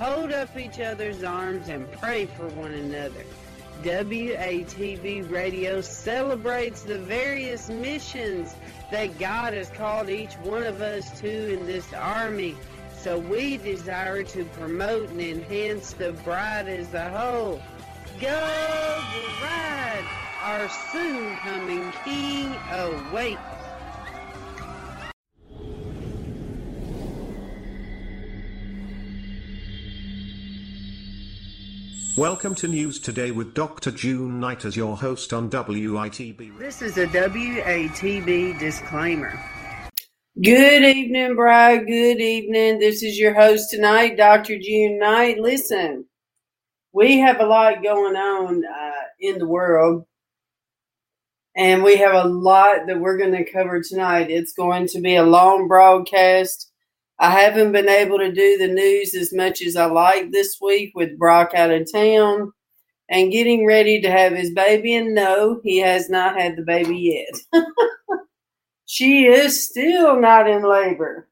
hold up each other's arms, and pray for one another. WATB Radio celebrates the various missions that God has called each one of us to in this army. So we desire to promote and enhance the bride as a whole. Go bride! Our soon coming king awaits. Welcome to News Today with Dr. June Knight as your host on WITB. This is a WATB disclaimer. Good evening, Bride. Good evening. This is your host tonight, Dr. June Knight. Listen, we have a lot going on uh, in the world, and we have a lot that we're going to cover tonight. It's going to be a long broadcast. I haven't been able to do the news as much as I like this week with Brock out of town and getting ready to have his baby. And no, he has not had the baby yet. she is still not in labor.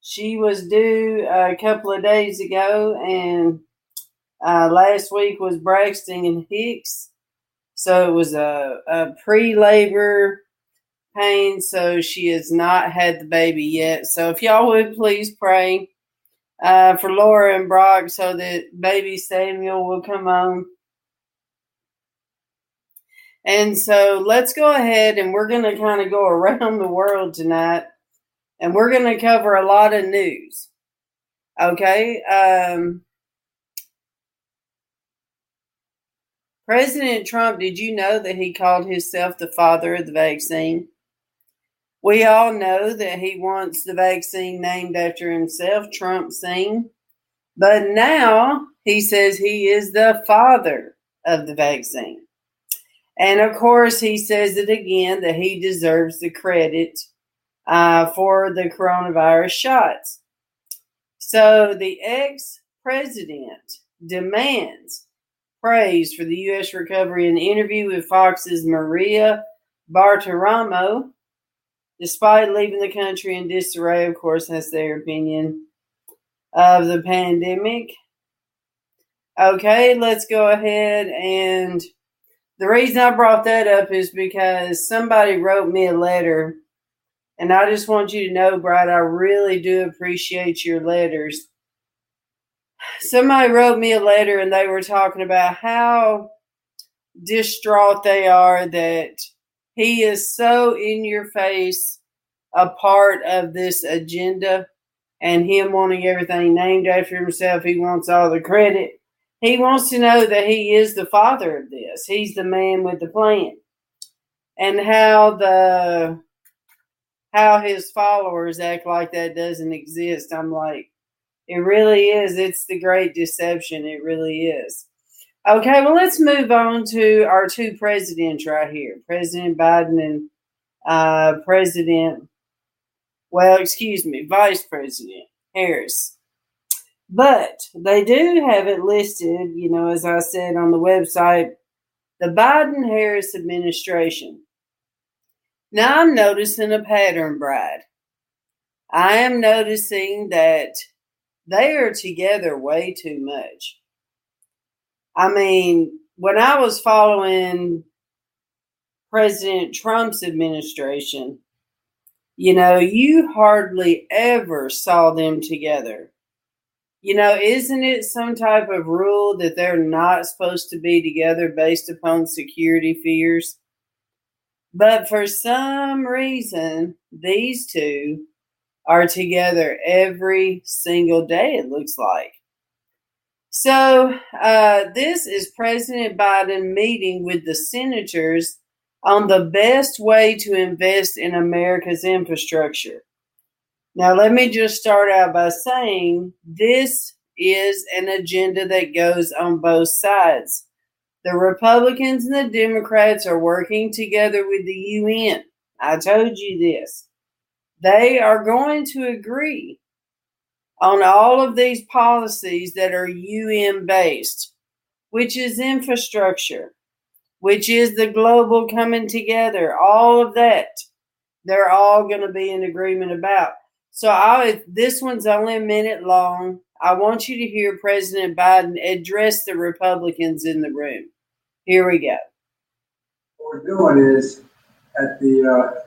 She was due a couple of days ago, and uh, last week was Braxton and Hicks. So it was a, a pre labor pain, so she has not had the baby yet. So if y'all would please pray uh, for Laura and Brock so that baby Samuel will come on. And so let's go ahead and we're going to kind of go around the world tonight and we're going to cover a lot of news. Okay. Um, President Trump, did you know that he called himself the father of the vaccine? We all know that he wants the vaccine named after himself, Trump saying. But now he says he is the father of the vaccine. And of course, he says it again that he deserves the credit uh, for the coronavirus shots. So the ex president demands praise for the U.S. recovery in an interview with Fox's Maria Bartiromo despite leaving the country in disarray, of course, that's their opinion of the pandemic. Okay, let's go ahead and the reason I brought that up is because somebody wrote me a letter, and I just want you to know, Brad, I really do appreciate your letters. Somebody wrote me a letter, and they were talking about how distraught they are that he is so in your face a part of this agenda and him wanting everything named after himself. He wants all the credit. He wants to know that he is the father of this. He's the man with the plan. And how the how his followers act like that doesn't exist. I'm like, it really is. It's the great deception. It really is. Okay, well, let's move on to our two presidents right here President Biden and uh, President, well, excuse me, Vice President Harris. But they do have it listed, you know, as I said on the website, the Biden Harris administration. Now I'm noticing a pattern, Brad. I am noticing that they are together way too much. I mean, when I was following President Trump's administration, you know, you hardly ever saw them together. You know, isn't it some type of rule that they're not supposed to be together based upon security fears? But for some reason, these two are together every single day, it looks like. So, uh, this is President Biden meeting with the senators on the best way to invest in America's infrastructure. Now, let me just start out by saying this is an agenda that goes on both sides. The Republicans and the Democrats are working together with the UN. I told you this. They are going to agree on all of these policies that are UN based, which is infrastructure, which is the global coming together, all of that. They're all going to be in agreement about. So I, this one's only a minute long. I want you to hear President Biden address the Republicans in the room. Here we go. What we're doing is at the uh,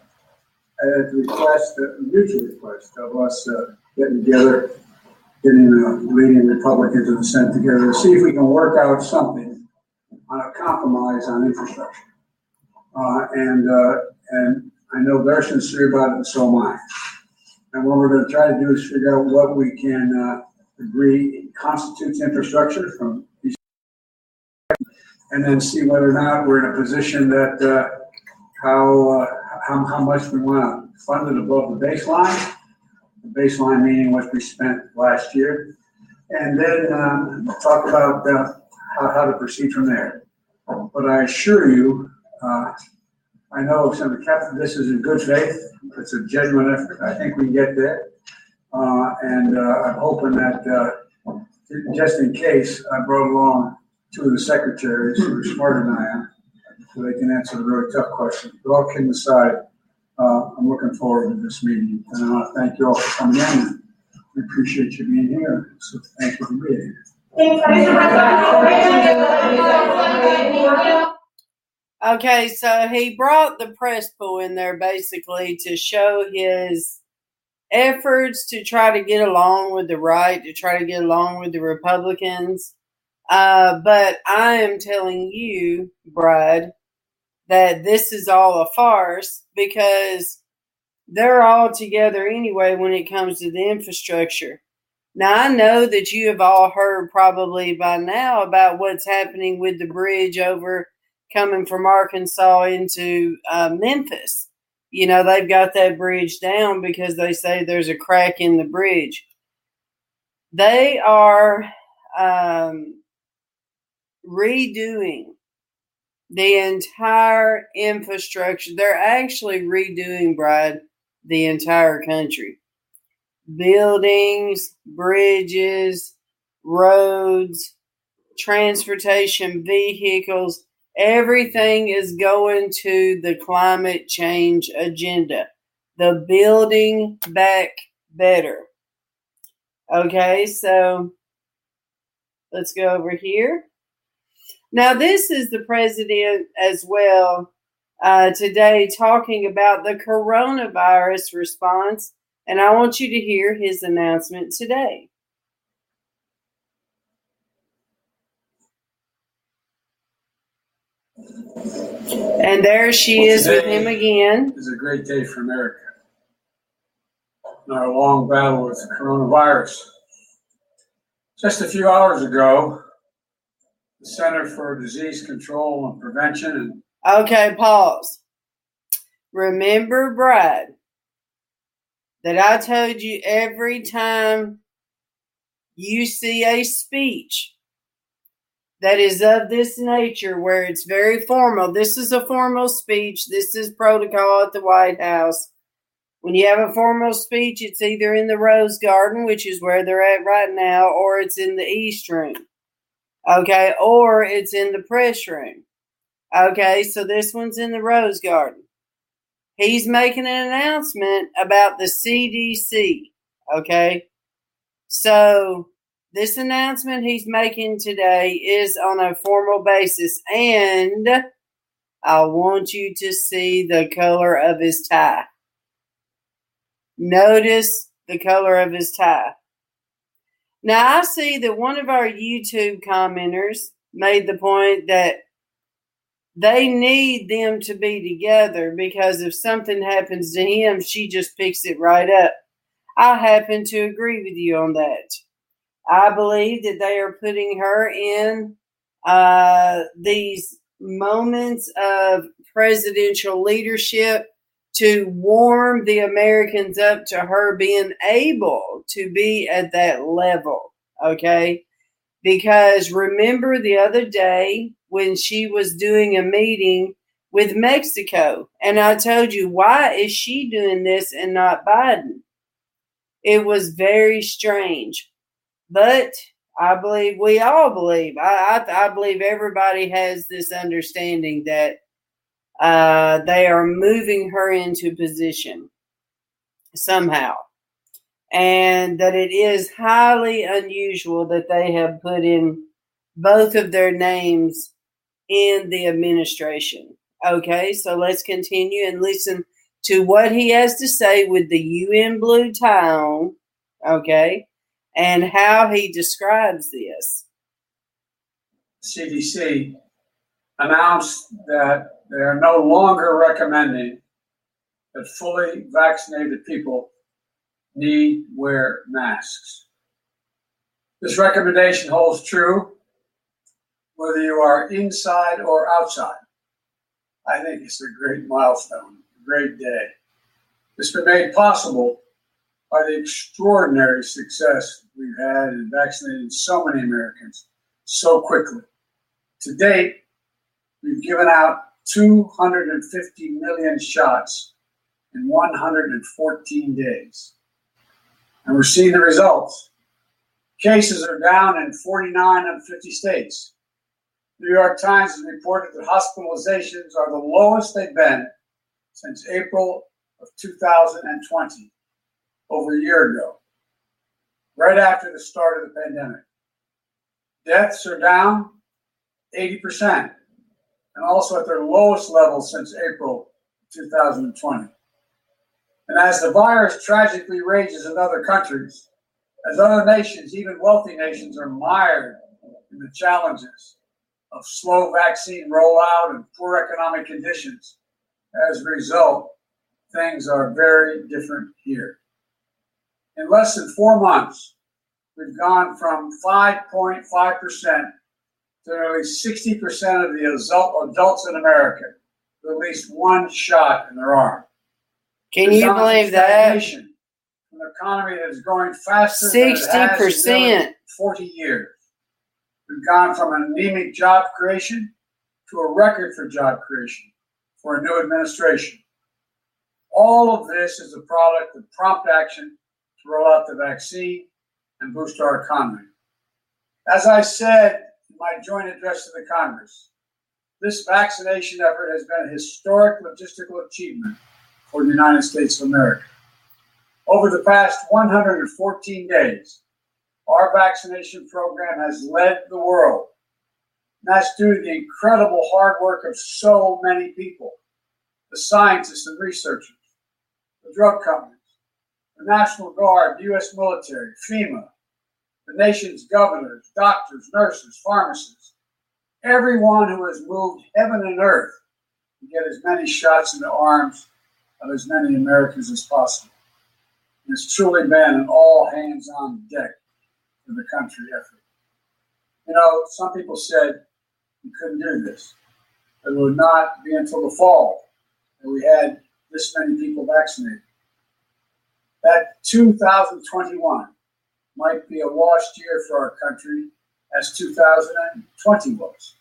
at the request, the mutual request of us uh, getting together, getting the leading Republicans in the Senate together to see if we can work out something on a compromise on infrastructure. Uh, and uh, and I know they're sincere about it, and so am I. And what we're going to try to do is figure out what we can uh, agree constitutes infrastructure from these, and then see whether or not we're in a position that uh, how, uh, how how much we want to fund it above the baseline. The baseline meaning what we spent last year, and then um, talk about uh, how, how to proceed from there. But I assure you, uh, I know Senator Capito, this is in good faith. It's a genuine effort. I think we can get there. Uh, and uh, I'm hoping that uh, just in case, I brought along two of the secretaries who are smarter than I am, so they can answer the really tough questions. But all kidding aside, I'm looking forward to this meeting. And I want to thank you all for coming in. We appreciate you being here. So thank you for being here. Okay, so he brought the press pool in there basically to show his efforts to try to get along with the right, to try to get along with the Republicans. Uh, but I am telling you, Brad, that this is all a farce because they're all together anyway when it comes to the infrastructure. Now, I know that you have all heard probably by now about what's happening with the bridge over coming from Arkansas into uh, Memphis. You know, they've got that bridge down because they say there's a crack in the bridge. They are um, redoing the entire infrastructure. They're actually redoing, Brad, the entire country. Buildings, bridges, roads, transportation vehicles Everything is going to the climate change agenda, the building back better. Okay, so let's go over here. Now, this is the president as well uh, today talking about the coronavirus response, and I want you to hear his announcement today. And there she is with him again. It's a great day for America. In our long battle with the coronavirus. Just a few hours ago, the Center for Disease Control and Prevention and Okay, pause. Remember, Brad, that I told you every time you see a speech that is of this nature where it's very formal. This is a formal speech. This is protocol at the White House. When you have a formal speech, it's either in the Rose Garden, which is where they're at right now, or it's in the East Room. Okay, or it's in the press room. Okay, so this one's in the Rose Garden. He's making an announcement about the CDC. Okay, so this announcement he's making today is on a formal basis, and I want you to see the color of his tie. Notice the color of his tie. Now, I see that one of our YouTube commenters made the point that they need them to be together because if something happens to him, she just picks it right up. I happen to agree with you on that. I believe that they are putting her in uh, these moments of presidential leadership to warm the Americans up to her being able to be at that level. Okay. Because remember the other day when she was doing a meeting with Mexico, and I told you, why is she doing this and not Biden? It was very strange. But I believe we all believe. I, I, I believe everybody has this understanding that uh, they are moving her into position somehow, and that it is highly unusual that they have put in both of their names in the administration. Okay, so let's continue and listen to what he has to say with the UN blue tie on. Okay and how he describes this. CDC announced that they are no longer recommending that fully vaccinated people need wear masks. This recommendation holds true whether you are inside or outside. I think it's a great milestone, a great day. It's been made possible by the extraordinary success we've had in vaccinating so many Americans so quickly. To date, we've given out 250 million shots in 114 days. And we're seeing the results. Cases are down in 49 of 50 states. New York Times has reported that hospitalizations are the lowest they've been since April of 2020 over a year ago, right after the start of the pandemic. Deaths are down 80%, and also at their lowest level since April 2020. And as the virus tragically rages in other countries, as other nations, even wealthy nations, are mired in the challenges of slow vaccine rollout and poor economic conditions, as a result, things are very different here in less than four months, we've gone from 5.5% to nearly 60% of the adult, adults in America with at least one shot in their arm. Can you believe that? An economy that is growing faster 60%. than it has 40 years. We've gone from an anemic job creation to a record for job creation for a new administration. All of this is a product of prompt action to roll out the vaccine and boost our economy. As I said in my joint address to the Congress, this vaccination effort has been a historic logistical achievement for the United States of America. Over the past 114 days, our vaccination program has led the world. And that's due to the incredible hard work of so many people the scientists and researchers, the drug companies the National Guard, the U.S. military, FEMA, the nation's governors, doctors, nurses, pharmacists, everyone who has moved heaven and earth to get as many shots in the arms of as many Americans as possible. And it's truly been an all hands on deck for the country effort. You know, some people said we couldn't do this. It would not be until the fall that we had this many people vaccinated that 2021 might be a washed year for our country as 2020 was.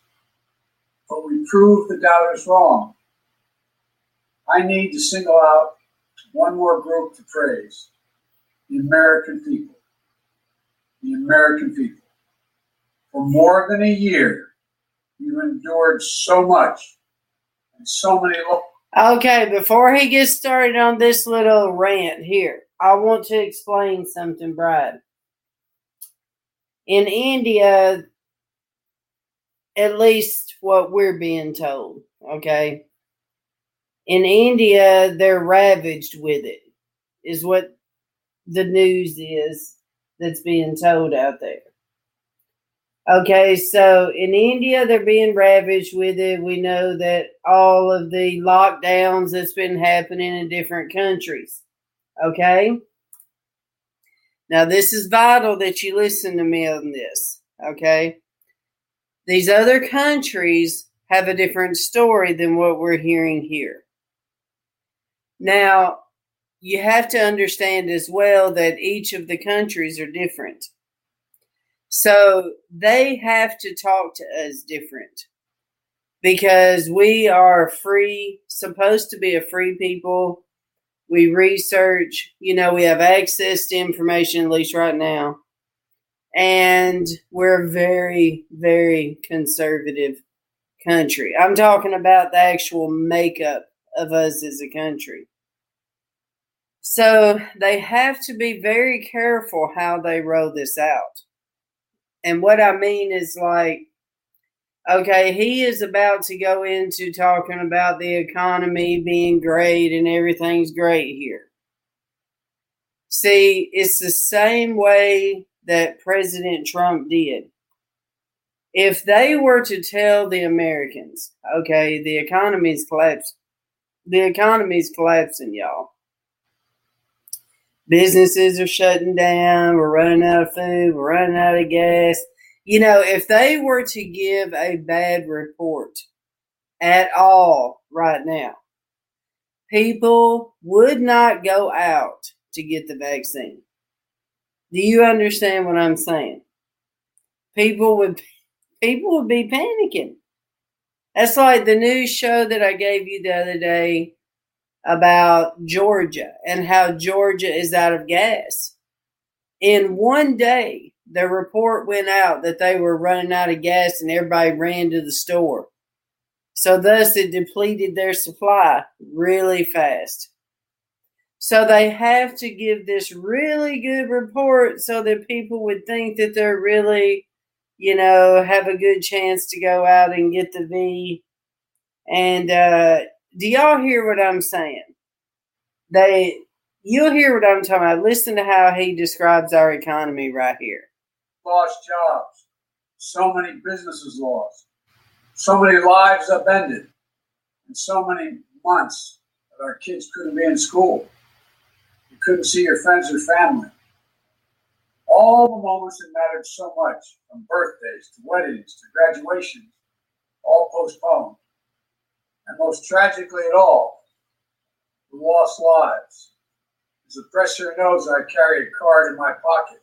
But we proved the doubters wrong. I need to single out one more group to praise the American people. The American people. For more than a year, you endured so much and so many. Okay, before he gets started on this little rant here, I want to explain something, Brad. In India, at least what we're being told, okay? In India, they're ravaged with it, is what the news is that's being told out there. Okay, so in India, they're being ravaged with it. We know that all of the lockdowns that's been happening in different countries. Okay. Now, this is vital that you listen to me on this. Okay. These other countries have a different story than what we're hearing here. Now, you have to understand as well that each of the countries are different. So they have to talk to us different because we are free, supposed to be a free people. We research, you know, we have access to information, at least right now. And we're a very, very conservative country. I'm talking about the actual makeup of us as a country. So they have to be very careful how they roll this out. And what I mean is like, okay, he is about to go into talking about the economy being great and everything's great here. See, it's the same way that President Trump did. If they were to tell the Americans, okay, the economy's collapsed, the economy's collapsing, y'all. Businesses are shutting down. We're running out of food. We're running out of gas. You know, if they were to give a bad report at all right now, people would not go out to get the vaccine. Do you understand what I'm saying? People would people would be panicking. That's like the news show that I gave you the other day about Georgia and how Georgia is out of gas. In one day, the report went out that they were running out of gas and everybody ran to the store. So, thus, it depleted their supply really fast. So, they have to give this really good report so that people would think that they're really, you know, have a good chance to go out and get the V. And uh, do y'all hear what I'm saying? They, you'll hear what I'm talking about. Listen to how he describes our economy right here. Lost jobs, so many businesses lost, so many lives upended, and so many months that our kids couldn't be in school. You couldn't see your friends or family. All the moments that mattered so much, from birthdays to weddings to graduations, all postponed. And most tragically at all, the lost lives. As the presser knows, I carry a card in my pocket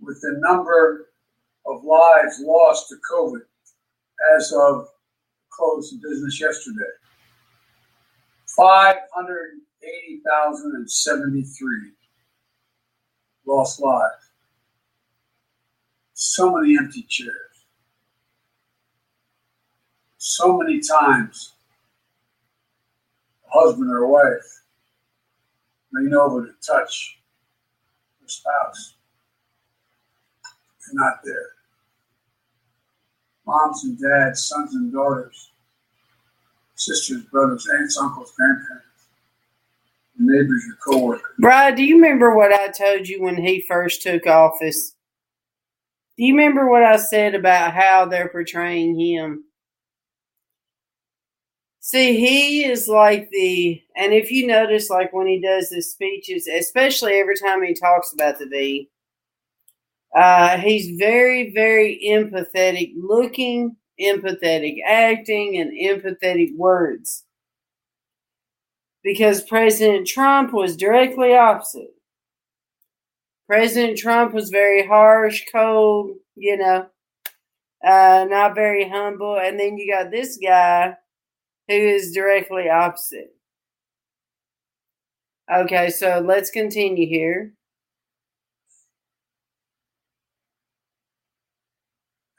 with the number of lives lost to COVID as of close of business yesterday. 580,073 lost lives. So many empty chairs. So many times a husband or wife lean over to touch their spouse. They're not there. Moms and dads, sons and daughters, sisters, brothers, aunts, uncles, grandparents, neighbors, your coworkers. Brad, do you remember what I told you when he first took office? Do you remember what I said about how they're portraying him? See, he is like the, and if you notice, like when he does his speeches, especially every time he talks about the V, uh, he's very, very empathetic looking, empathetic acting, and empathetic words. Because President Trump was directly opposite. President Trump was very harsh, cold, you know, uh, not very humble. And then you got this guy who is directly opposite. Okay, so let's continue here.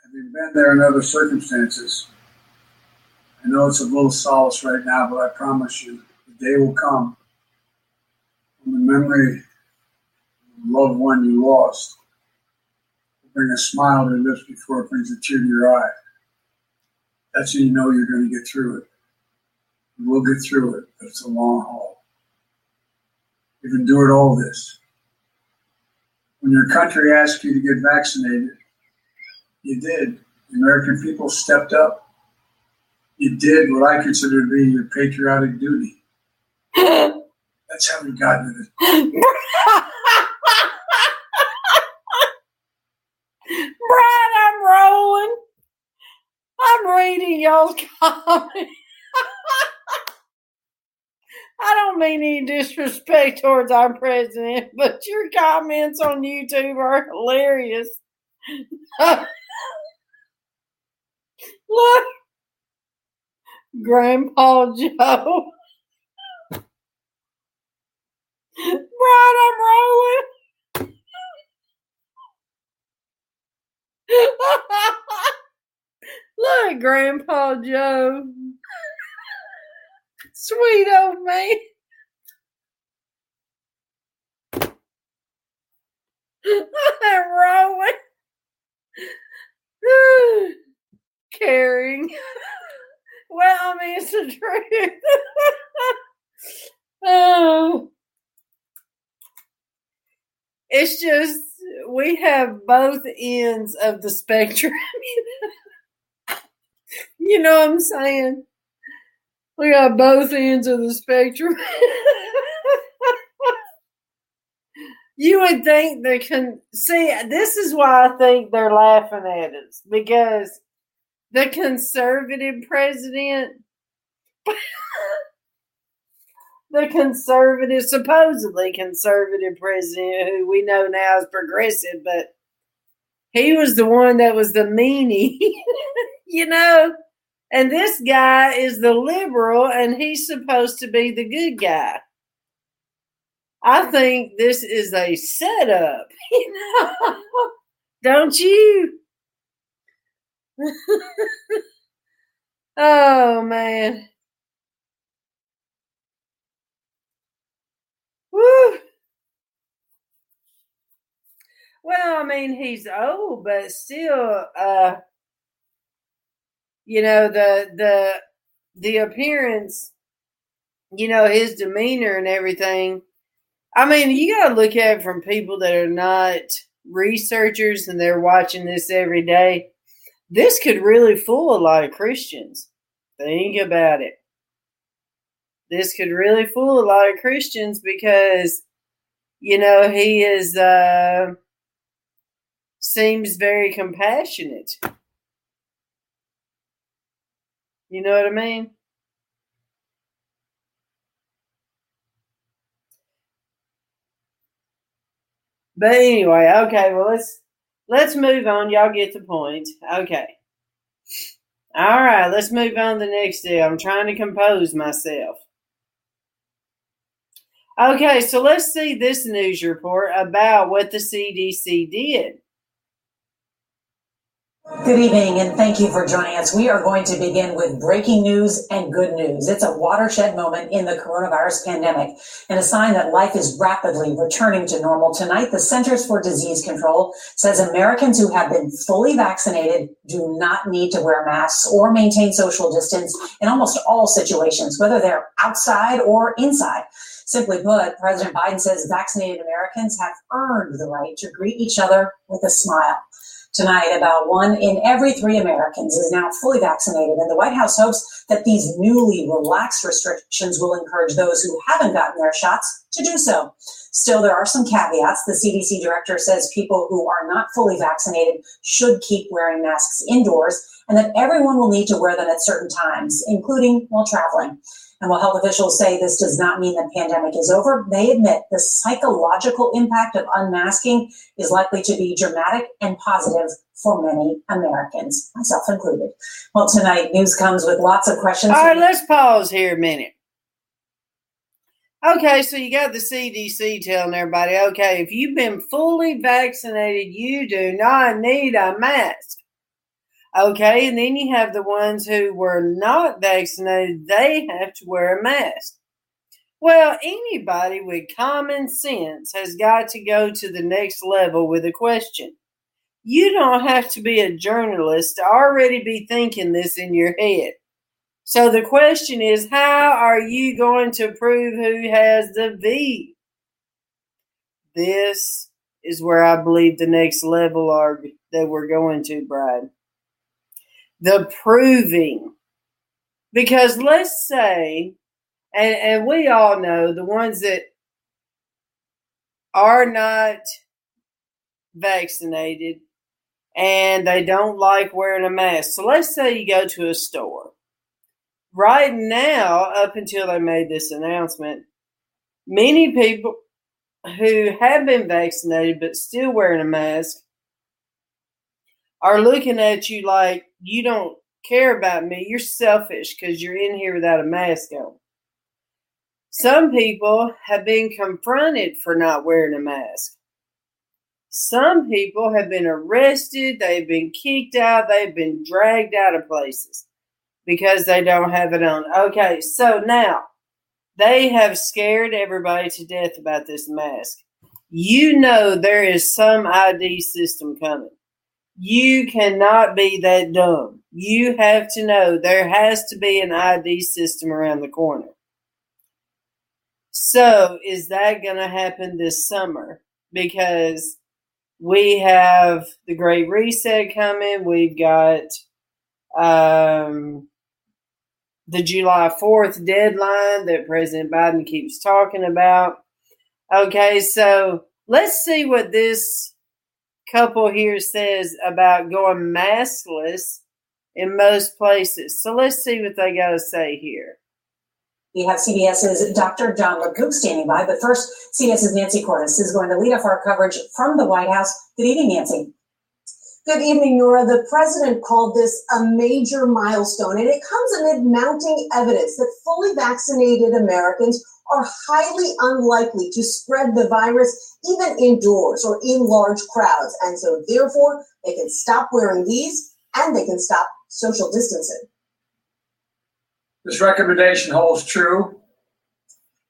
Having been there in other circumstances, I know it's a little solace right now, but I promise you, the day will come when the memory of the loved one you lost will bring a smile to your lips before it brings a tear to your eye. That's when you know you're going to get through it. We'll get through it, it's a long haul. We've endured all this. When your country asked you to get vaccinated, you did. The American people stepped up. You did what I consider to be your patriotic duty. That's how we got into this. Brian, I'm rolling. I'm reading y'all's comments. I don't mean any disrespect towards our president, but your comments on YouTube are hilarious. Look, Grandpa Joe. Brian, I'm rolling. Look, Grandpa Joe. Sweet old man. Rolling. Caring. Well, I mean, it's the truth. oh. It's just, we have both ends of the spectrum. you know what I'm saying? We got both ends of the spectrum. you would think they can see this is why I think they're laughing at us because the conservative president the conservative supposedly conservative president who we know now is progressive but he was the one that was the meanie you know and this guy is the liberal and he's supposed to be the good guy I think this is a setup, you know. Don't you? oh man. Woo. Well, I mean, he's old, but still, uh, you know, the the the appearance, you know, his demeanor and everything I mean, you got to look at it from people that are not researchers and they're watching this every day. This could really fool a lot of Christians. Think about it. This could really fool a lot of Christians because, you know, he is, uh, seems very compassionate. You know what I mean? But anyway, okay, well let's let's move on. Y'all get the point. Okay. All right, let's move on to the next day. I'm trying to compose myself. Okay, so let's see this news report about what the CDC did. Good evening, and thank you for joining us. We are going to begin with breaking news and good news. It's a watershed moment in the coronavirus pandemic and a sign that life is rapidly returning to normal. Tonight, the Centers for Disease Control says Americans who have been fully vaccinated do not need to wear masks or maintain social distance in almost all situations, whether they're outside or inside. Simply put, President Biden says vaccinated Americans have earned the right to greet each other with a smile tonight about one in every three Americans is now fully vaccinated. And the White House hopes that these newly relaxed restrictions will encourage those who haven't gotten their shots to do so. Still, there are some caveats. The CDC director says people who are not fully vaccinated should keep wearing masks indoors and that everyone will need to wear them at certain times, including while traveling. And while health officials say this does not mean the pandemic is over, they admit the psychological impact of unmasking is likely to be dramatic and positive for many Americans, myself included. Well, tonight news comes with lots of questions. All right, let's pause here a minute. Okay, so you got the CDC telling everybody, okay, if you've been fully vaccinated, you do not need a mask. Okay, and then you have the ones who were not vaccinated, they have to wear a mask. Well, anybody with common sense has got to go to the next level with a question. You don't have to be a journalist to already be thinking this in your head. So the question is how are you going to prove who has the V? This is where I believe the next level are that we're going to, Brad. The proving. Because let's say, and, and we all know the ones that are not vaccinated and they don't like wearing a mask. So let's say you go to a store. Right now, up until they made this announcement, many people who have been vaccinated but still wearing a mask are looking at you like you don't care about me. You're selfish because you're in here without a mask on. Some people have been confronted for not wearing a mask. Some people have been arrested, they've been kicked out, they've been dragged out of places because they don't have it on. Okay, so now they have scared everybody to death about this mask. You know there is some ID system coming. You cannot be that dumb. You have to know there has to be an ID system around the corner. So, is that going to happen this summer? Because we have the Great Reset coming. We've got um, the July 4th deadline that President Biden keeps talking about. Okay, so let's see what this couple here says about going maskless in most places. So let's see what they got to say here. We have CBS's Dr. Jon LaPook standing by, but first, CBS's Nancy Cordes is going to lead off our coverage from the White House. Good evening, Nancy. Good evening, Norah. The president called this a major milestone, and it comes amid mounting evidence that fully vaccinated Americans are highly unlikely to spread the virus even indoors or in large crowds. And so, therefore, they can stop wearing these and they can stop social distancing. This recommendation holds true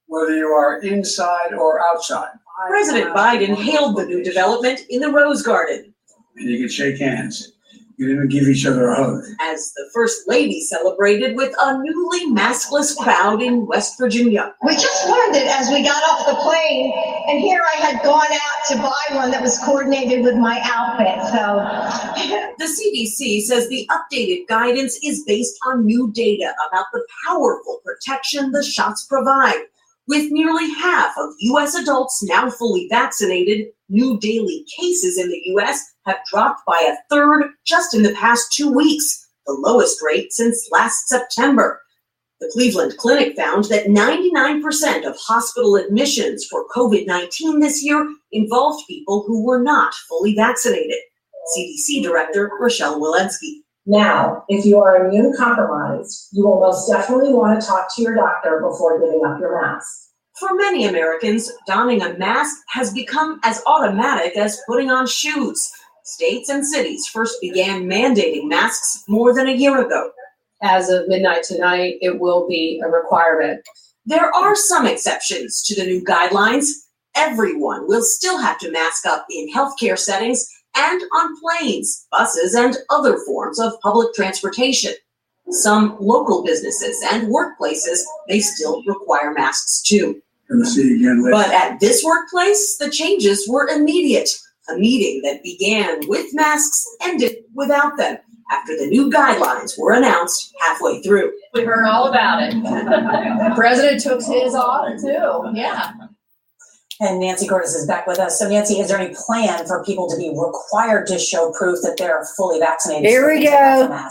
whether you are inside or outside. President Biden hailed the new development in the Rose Garden. And you can shake hands. You didn't give each other a hug. As the First Lady celebrated with a newly maskless crowd in West Virginia. We just learned it as we got off the plane, and here I had gone out to buy one that was coordinated with my outfit. So the CDC says the updated guidance is based on new data about the powerful protection the shots provide. With nearly half of U.S. adults now fully vaccinated, new daily cases in the U.S. have dropped by a third just in the past two weeks, the lowest rate since last September. The Cleveland Clinic found that 99% of hospital admissions for COVID 19 this year involved people who were not fully vaccinated. CDC Director Rochelle Walensky. Now, if you are immune compromised, you will most definitely want to talk to your doctor before giving up your mask. For many Americans, donning a mask has become as automatic as putting on shoes. States and cities first began mandating masks more than a year ago. As of midnight tonight, it will be a requirement. There are some exceptions to the new guidelines. Everyone will still have to mask up in healthcare settings and on planes, buses, and other forms of public transportation. Some local businesses and workplaces may still require masks too. see again. But at this workplace, the changes were immediate. A meeting that began with masks ended without them after the new guidelines were announced halfway through. We heard all about it. the president took his off too. Yeah. And Nancy Cordes is back with us. So, Nancy, is there any plan for people to be required to show proof that they're fully vaccinated? Here we go.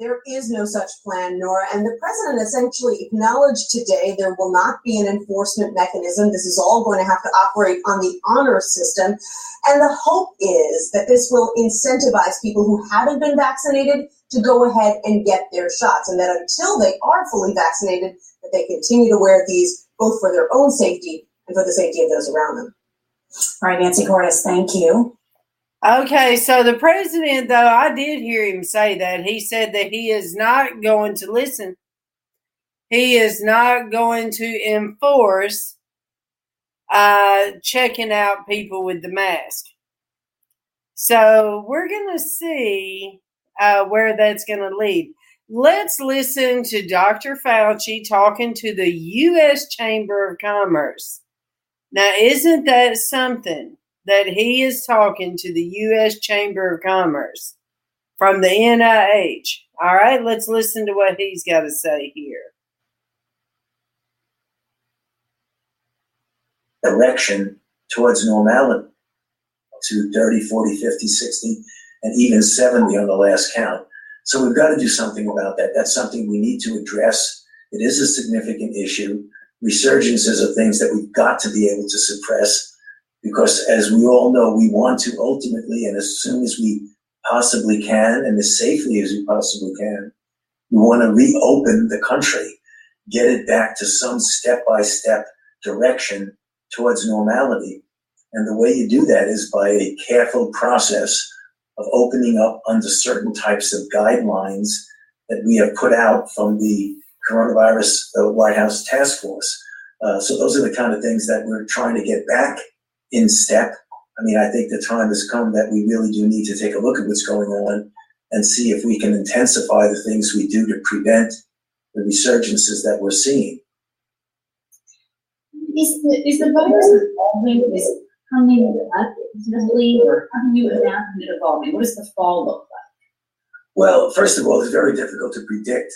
There is no such plan, Norah. And the president essentially acknowledged today there will not be an enforcement mechanism. This is all going to have to operate on the honor system. And the hope is that this will incentivize people who haven't been vaccinated to go ahead and get their shots. And that until they are fully vaccinated, that they continue to wear these both for their own safety and for the safety of those around them. All right, Nancy Cordes, thank you. Okay, so the president, though, I did hear him say that. He said that he is not going to listen. He is not going to enforce uh, checking out people with the mask. So we're going to see uh, where that's going to lead. Let's listen to Dr. Fauci talking to the U.S. Chamber of Commerce. Now, isn't that something that he is talking to the U.S. Chamber of Commerce from the NIH? All right, let's listen to what he's got to say here. Direction towards normality to 30, 40, 50, 60, and even 70 on the last count. So we've got to do something about that. That's something we need to address. It is a significant issue. Resurgences are things that we've got to be able to suppress because, as we all know, we want to ultimately, and as soon as we possibly can, and as safely as we possibly can, we want to reopen the country, get it back to some step by step direction towards normality. And the way you do that is by a careful process of opening up under certain types of guidelines that we have put out from the coronavirus uh, White House task force. Uh, so those are the kind of things that we're trying to get back in step. I mean, I think the time has come that we really do need to take a look at what's going on and see if we can intensify the things we do to prevent the resurgences that we're seeing. Is the, is the virus evolving? Is it coming up instantly, or how do you imagine it evolving? What does the fall look like? Well, first of all, it's very difficult to predict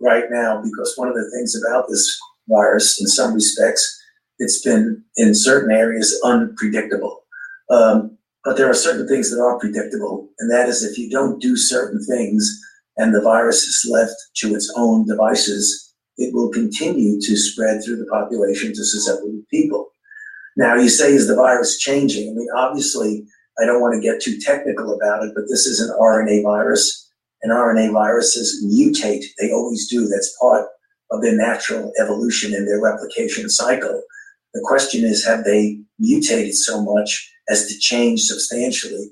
right now because one of the things about this virus, in some respects, it's been in certain areas unpredictable. Um, but there are certain things that are predictable, and that is if you don't do certain things and the virus is left to its own devices, it will continue to spread through the population to susceptible people. Now, you say, is the virus changing? I mean, obviously, I don't want to get too technical about it, but this is an RNA virus, and RNA viruses mutate. They always do. That's part of their natural evolution and their replication cycle. The question is, have they mutated so much as to change substantially?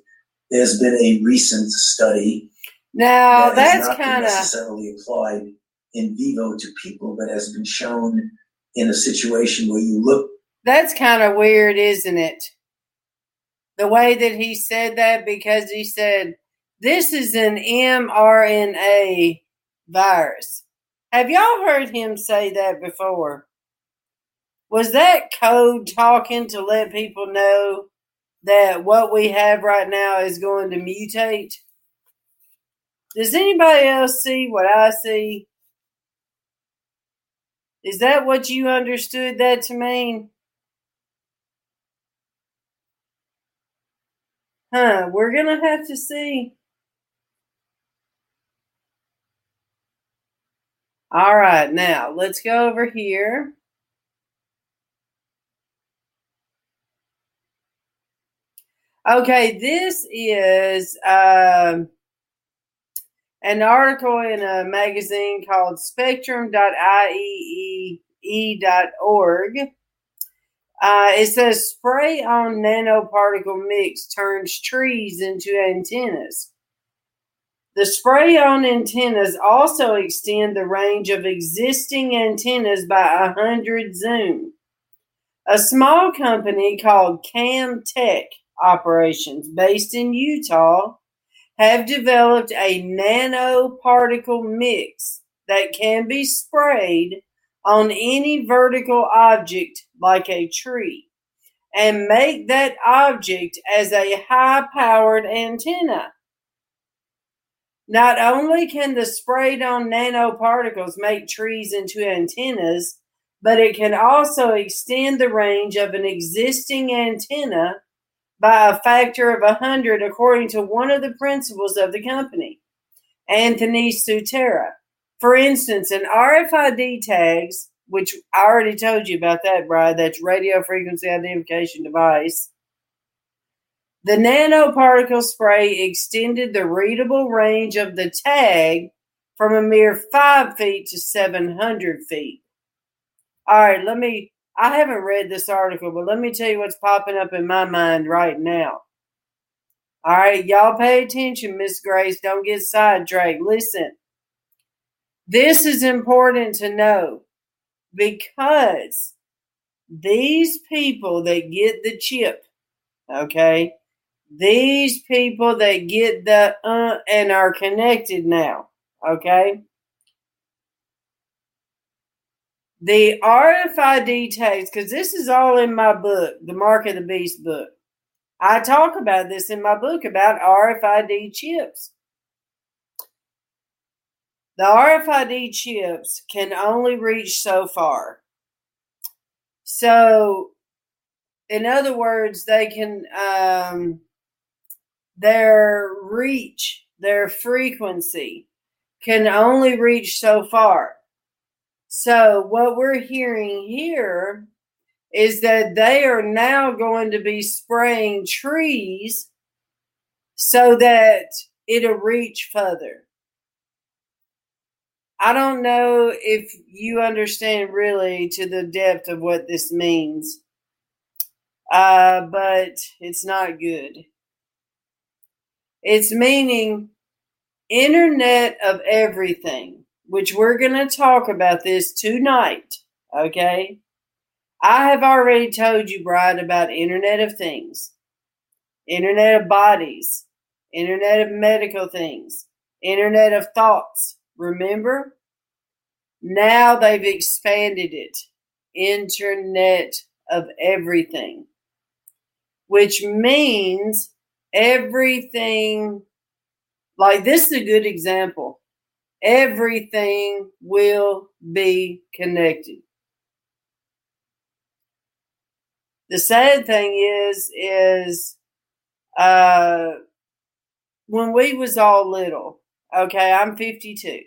There's been a recent study. Now that that's kind of necessarily applied in vivo to people, but has been shown in a situation where you look. That's kind of weird, isn't it? The way that he said that, because he said, this is an mRNA virus. Have y'all heard him say that before? Was that code talking to let people know that what we have right now is going to mutate? Does anybody else see what I see? Is that what you understood that to mean? Huh, we're going to have to see. All right, now let's go over here. Okay, this is um, an article in a magazine called spectrum.ieee.org. Uh, it says spray on nanoparticle mix turns trees into antennas. The spray on antennas also extend the range of existing antennas by 100 zoom. A small company called Chamtech operations based in Utah have developed a nanoparticle mix that can be sprayed on any vertical object like a tree and make that object as a high powered antenna. Not only can the sprayed on nanoparticles make trees into antennas, but it can also extend the range of an existing antenna by a factor of 100, according to one of the principals of the company, Anthony Sutera. For instance, an RFID tags, which I already told you about that, Brad, that's radio frequency identification device. The nanoparticle spray extended the readable range of the tag from a mere 5 feet to 700 feet. All right, let me I haven't read this article, but let me tell you what's popping up in my mind right now. All right, y'all pay attention, Miss Grace. Don't get sidetracked. Listen, this is important to know because these people that get the chip, okay, these people that get the uh and are connected now, okay, the RFID tags, because this is all in my book, the Mark of the Beast book. I talk about this in my book about RFID chips. The RFID chips can only reach so far. So, in other words, they can, um, their reach, their frequency can only reach so far. So, what we're hearing here is that they are now going to be spraying trees so that it'll reach further. I don't know if you understand really to the depth of what this means, uh, but it's not good. It's meaning Internet of Everything, which we're going to talk about this tonight, okay? I have already told you, Bride, about Internet of Things, Internet of Bodies, Internet of Medical Things, Internet of Thoughts. Remember? Now they've expanded it. Internet of Everything, which means everything, like this is a good example. Everything will be connected. the sad thing is is uh when we was all little okay i'm 52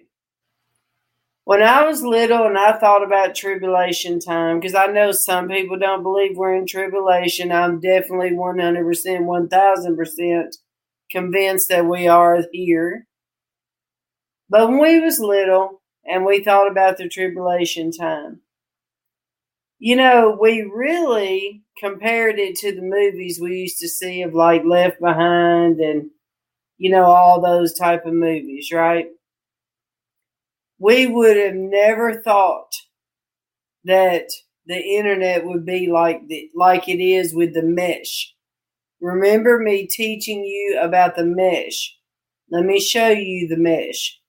when i was little and i thought about tribulation time because i know some people don't believe we're in tribulation i'm definitely 100% 1000% convinced that we are here but when we was little and we thought about the tribulation time you know, we really compared it to the movies we used to see of like Left Behind and you know all those type of movies, right? We would have never thought that the internet would be like the like it is with the mesh. Remember me teaching you about the mesh. Let me show you the mesh.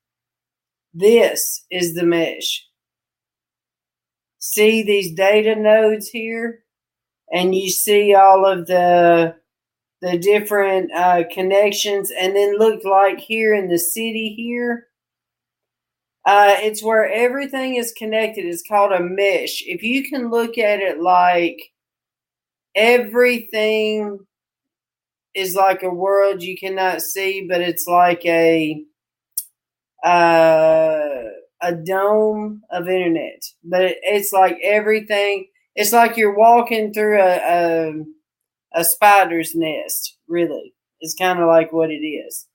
This is the mesh. See these data nodes here? And you see all of the the different uh, connections and then look like here in the city here? Uh, it's where everything is connected. It's called a mesh. If you can look at it like everything is like a world you cannot see but it's like a uh a dome of internet, but it's like everything. It's like you're walking through a a, a spider's nest. Really, it's kind of like what it is.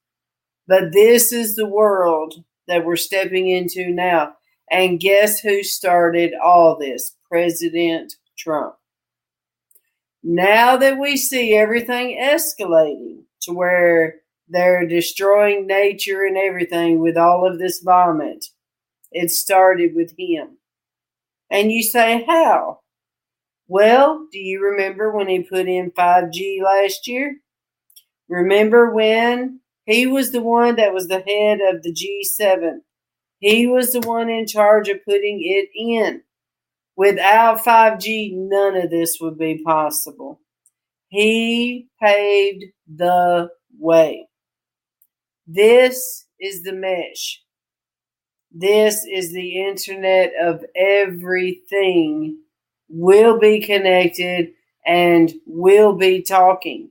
But this is the world that we're stepping into now. And guess who started all this? President Trump. Now that we see everything escalating to where they're destroying nature and everything with all of this vomit, it started with him. And you say, how? Well, do you remember when he put in 5G last year? Remember when he was the one that was the head of the G7? He was the one in charge of putting it in. Without 5G, none of this would be possible. He paved the way. This is the mesh. This is the internet of everything We'll be connected and we'll be talking.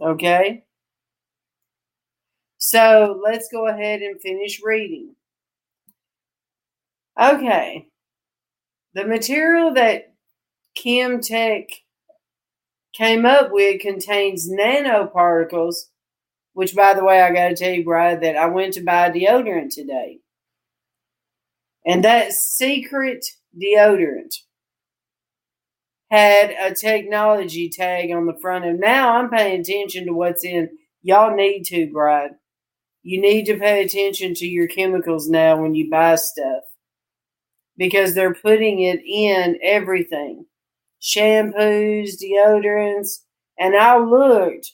Okay? So let's go ahead and finish reading. Okay. The material that Chamtech came up with contains nanoparticles which, by the way, I got to tell you, Brad, that I went to buy deodorant today. And that secret deodorant had a technology tag on the front. And now I'm paying attention to what's in. Y'all need to, Brad. You need to pay attention to your chemicals now when you buy stuff because they're putting it in everything shampoos, deodorants. And I looked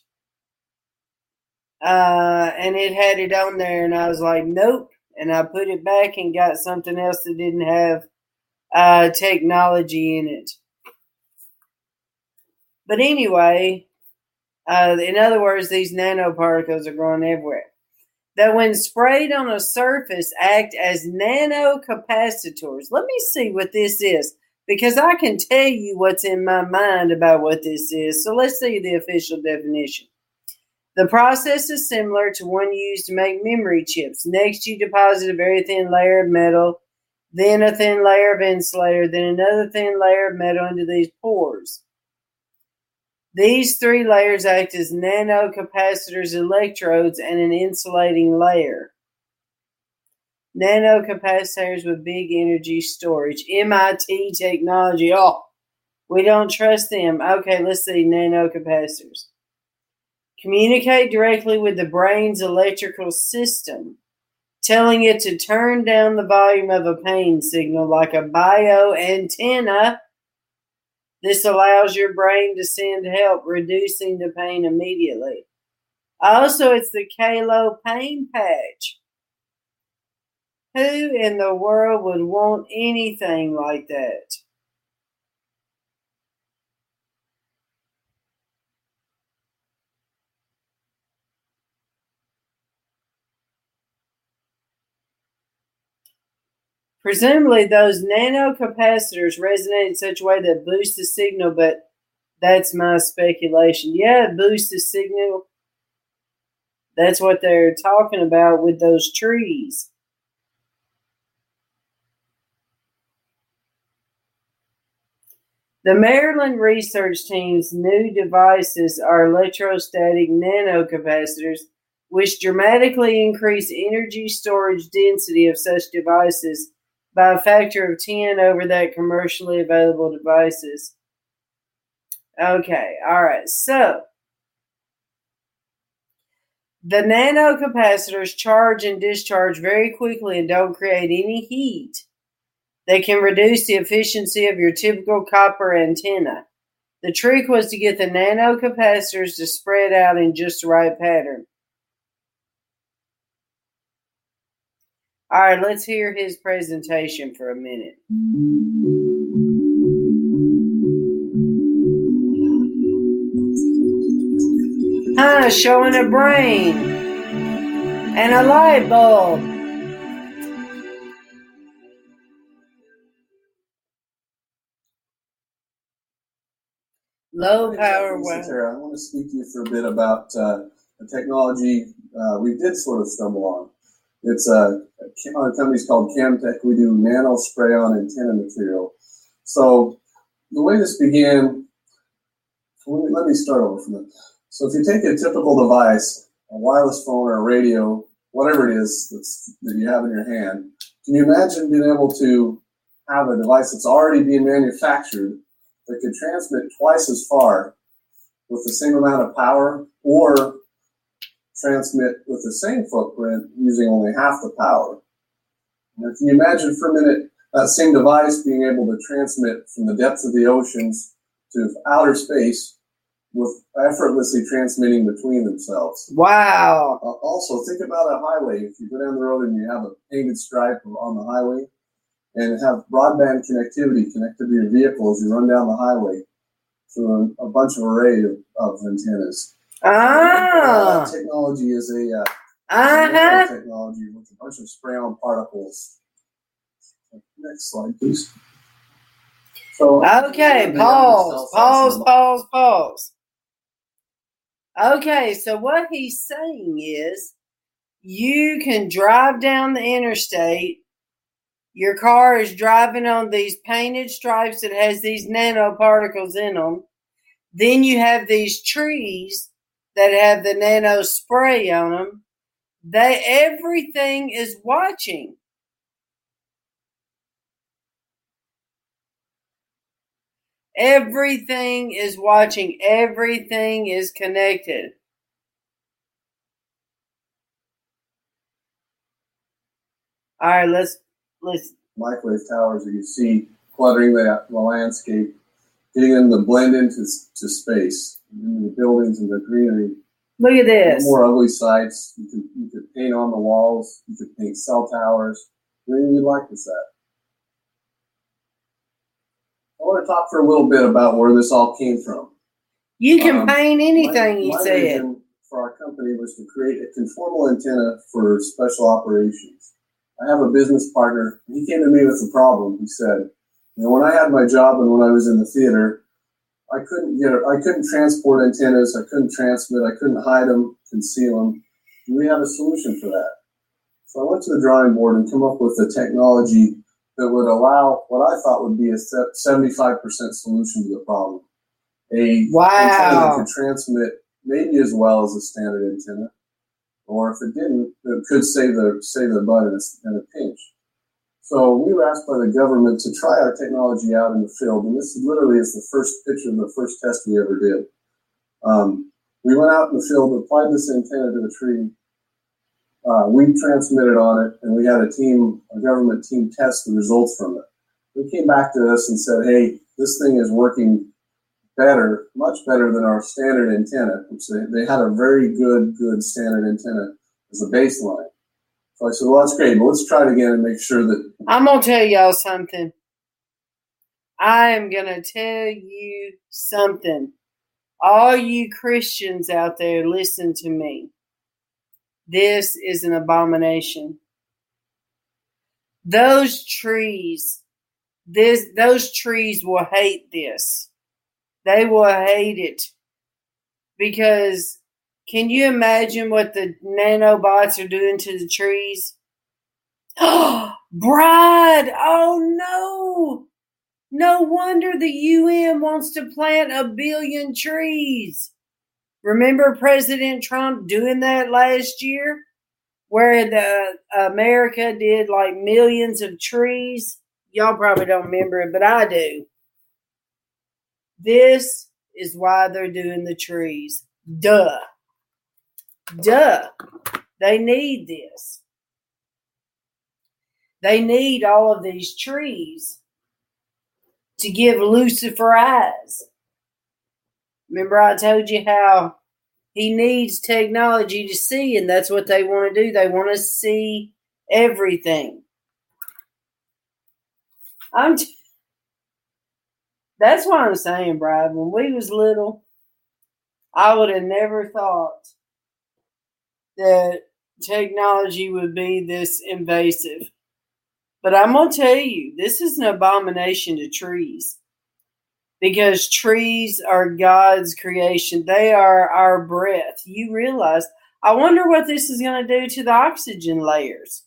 uh, and it had it on there, and I was like, nope. and I put it back and got something else that didn't have uh, technology in it. But anyway, uh, in other words, these nanoparticles are growing everywhere. That when sprayed on a surface act as nanocapacitors. Let me see what this is because I can tell you what's in my mind about what this is. So let's see the official definition. The process is similar to one used to make memory chips. Next, you deposit a very thin layer of metal, then a thin layer of insulator, then another thin layer of metal into these pores. These three layers act as nanocapacitors, electrodes, and an insulating layer. Nanocapacitors with big energy storage. MIT technology. Oh, we don't trust them. Okay, let's see. Nanocapacitors. Communicate directly with the brain's electrical system, telling it to turn down the volume of a pain signal like a bio antenna. This allows your brain to send help, reducing the pain immediately. Also, it's the Kalo pain patch. Who in the world would want anything like that? Presumably, those nanocapacitors resonate in such a way that boosts the signal, but that's my speculation. Yeah, it boosts the signal. That's what they're talking about with those trees. The Maryland research team's new devices are electrostatic nanocapacitors, which dramatically increase energy storage density of such devices by a factor of 10 over that commercially available devices. Okay, all right. So the nanocapacitors charge and discharge very quickly and don't create any heat. They can reduce the efficiency of your typical copper antenna. The trick was to get the nanocapacitors to spread out in just the right pattern. All right, let's hear his presentation for a minute. Huh, showing a brain and a light bulb. Low power Lisa I want to speak to you for a bit about uh, a technology uh, we did sort of stumble on. It's a, a company's called Chamtech. We do nano spray on antenna material. So the way this began, let me, let me start over from it. So if you take a typical device, a wireless phone or a radio, whatever it is that you have in your hand, can you imagine being able to have a device that's already being manufactured that could transmit twice as far with the same amount of power or transmit with the same footprint using only half the power. Now, can you imagine for a minute that same device being able to transmit from the depths of the oceans to outer space with effortlessly transmitting between themselves? Wow. Uh, also, think about a highway. If you go down the road and you have a painted stripe on the highway and have broadband connectivity connected to your vehicle as you run down the highway through a, a bunch of array of, of antennas. Ah. That technology is a uh, Uh-huh. technology with a bunch of spray-on particles. Next slide, please. So Okay, pause, pause, pause, pause. Okay, so what he's saying is you can drive down the interstate. Your car is driving on these painted stripes that has these nanoparticles in them. Then you have these trees that have the nano spray on them. They everything is watching. Everything is watching. Everything is connected. All right, let's let's microwave towers you see cluttering the, the landscape, getting them to blend into to space, into the buildings and the greenery. look at this. More ugly sights. You could you could paint on the walls. You could paint cell towers. Anything you'd like with that. I want to talk for a little bit about where this all came from. You can Um, paint anything, my, you my said. vision for our company was to create a conformal antenna for special operations. I have a business partner. He came to me with a problem. He said, "You know, when I had my job and when I was in the theater, I couldn't get, I couldn't transport antennas. I couldn't transmit. I couldn't hide them, conceal them. We have a solution for that. So I went to the drawing board and come up with a technology that would allow what I thought would be a 75% solution to the problem. A Wow. antenna that could transmit maybe as well as a standard antenna, or if it didn't, it could save the save the butt in a, in a pinch. So we were asked by the government to try our technology out in the field, and this literally is the first picture of the first test we ever did. Um, we went out in the field, applied this antenna to the tree. Uh, we transmitted on it, and we had a team, a government team, test the results from it. They came back to us and said, "Hey, this thing is working better, much better than our standard antenna." Which they, they had a very good, good standard antenna as a baseline. So I said, "Well, that's great, but let's try it again and make sure that I'm gonna tell y'all something. I am gonna tell you something. All you Christians out there, listen to me. This is an abomination. Those trees, this those trees will hate this. They will hate it. Because can you imagine what the nanobots are doing to the trees? Bride! Oh no! No wonder the UN wants to plant a billion trees. Remember President Trump doing that last year? Where the America did like millions of trees? Y'all probably don't remember it, but I do. This is why they're doing the trees. Duh. Duh. They need this. They need all of these trees to give Lucifer eyes. Remember, I told you how he needs technology to see, and that's what they want to do. They want to see everything. I'm. T- that's what I'm saying, Brad. When we was little, I would have never thought that technology would be this invasive. But I'm going to tell you, this is an abomination to trees because trees are God's creation. They are our breath. You realize, I wonder what this is going to do to the oxygen layers.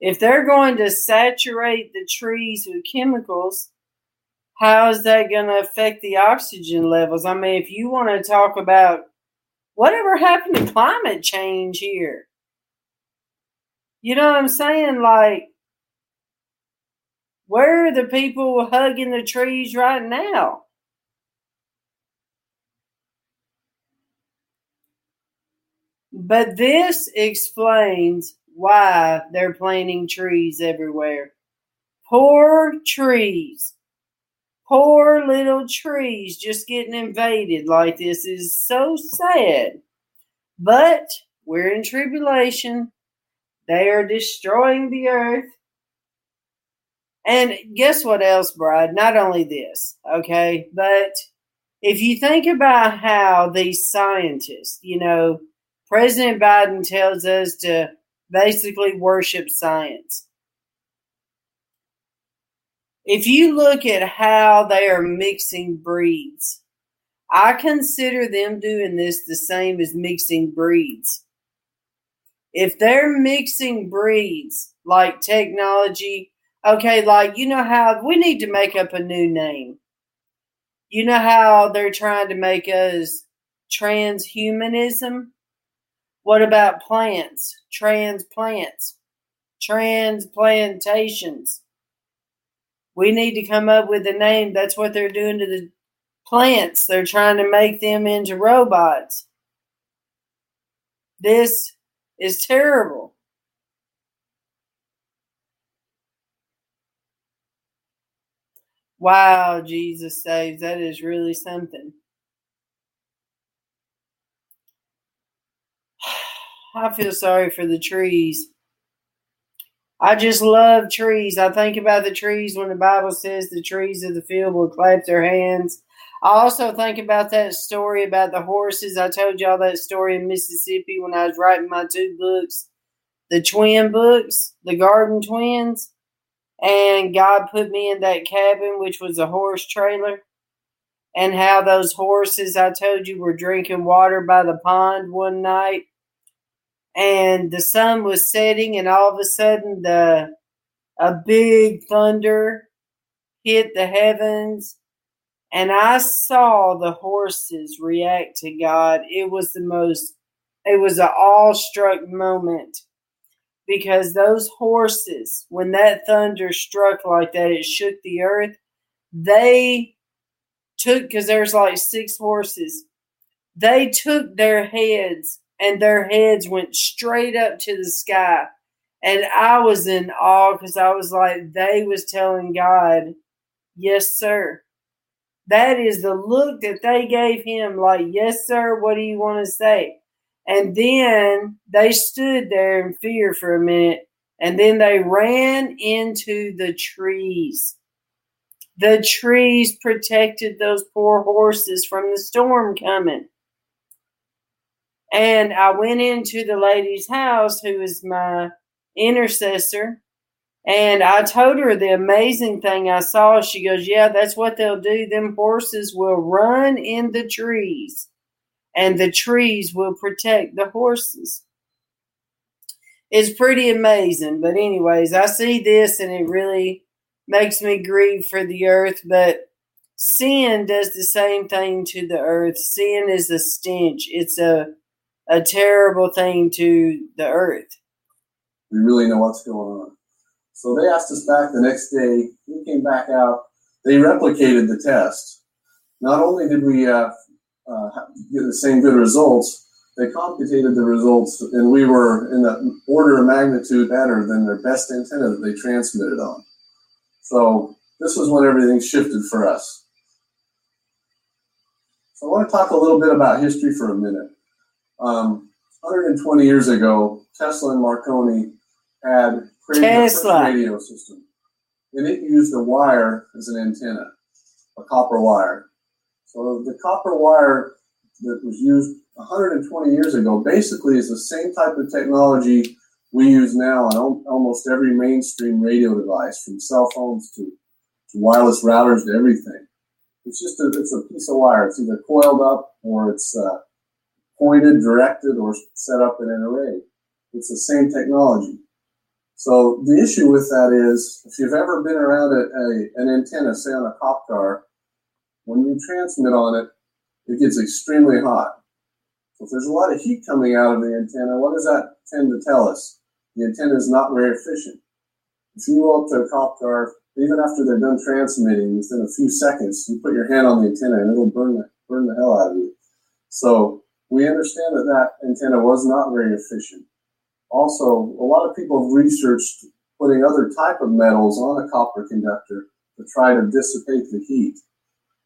If they're going to saturate the trees with chemicals, how is that going to affect the oxygen levels? I mean, if you want to talk about whatever happened to climate change here, you know what I'm saying? Like, where are the people hugging the trees right now? But this explains why they're planting trees everywhere. Poor trees. Poor little trees just getting invaded like this is so sad. But we're in tribulation. They are destroying the earth. And guess what else, Bride? Not only this, okay, but if you think about how these scientists, you know, President Biden tells us to basically worship science. If you look at how they are mixing breeds, I consider them doing this the same as mixing breeds. If they're mixing breeds like technology, okay, like you know how we need to make up a new name. You know how they're trying to make us transhumanism? What about plants? Transplants, transplantations. We need to come up with a name. That's what they're doing to the plants. They're trying to make them into robots. This is terrible. Wow, Jesus saves. That is really something. I feel sorry for the trees. I just love trees. I think about the trees when the Bible says the trees of the field will clap their hands. I also think about that story about the horses. I told y'all that story in Mississippi when I was writing my two books, the twin books, the garden twins. And God put me in that cabin, which was a horse trailer. And how those horses, I told you, were drinking water by the pond one night and the sun was setting and all of a sudden the a big thunder hit the heavens and I saw the horses react to God. It was the most it was an awestruck moment because those horses, when that thunder struck like that, it shook the earth. They took because there's like six horses. They took their heads and their heads went straight up to the sky. And I was in awe because I was like, they was telling God, yes, sir. That is the look that they gave him, like, yes, sir, what do you want to say? And then they stood there in fear for a minute, and then they ran into the trees. The trees protected those poor horses from the storm coming. And I went into the lady's house, who is my intercessor, and I told her the amazing thing I saw. She goes, Yeah, that's what they'll do. Them horses will run in the trees, and the trees will protect the horses. It's pretty amazing. But, anyways, I see this and it really makes me grieve for the earth. But sin does the same thing to the earth. Sin is a stench, it's a a terrible thing to the earth. We really know what's going on. So they asked us back the next day. We came back out. They replicated the test. Not only did we uh, uh, get the same good results, they computated the results, and we were in the order of magnitude better than their best antenna that they transmitted on. So this was when everything shifted for us. So I want to talk a little bit about history for a minute. Um, 120 years ago, Tesla and Marconi had created Tesla. first radio system, and it used a wire as an antenna, a copper wire. So the copper wire that was used 120 years ago basically is the same type of technology we use now on almost every mainstream radio device, from cell phones to, to wireless routers to everything. It's just a, it's a piece of wire. It's either coiled up or it's uh, pointed, directed, or set up in an array. It's the same technology. So the issue with that is, if you've ever been around a, a, an antenna, say on a cop car, when you transmit on it, it gets extremely hot. So if there's a lot of heat coming out of the antenna, what does that tend to tell us? The antenna is not very efficient. If you go up to a cop car, even after they're done transmitting, within a few seconds, you put your hand on the antenna and it'll burn the, burn the hell out of you. So we understand that that antenna was not very efficient. Also, a lot of people have researched putting other type of metals on a copper conductor to try to dissipate the heat.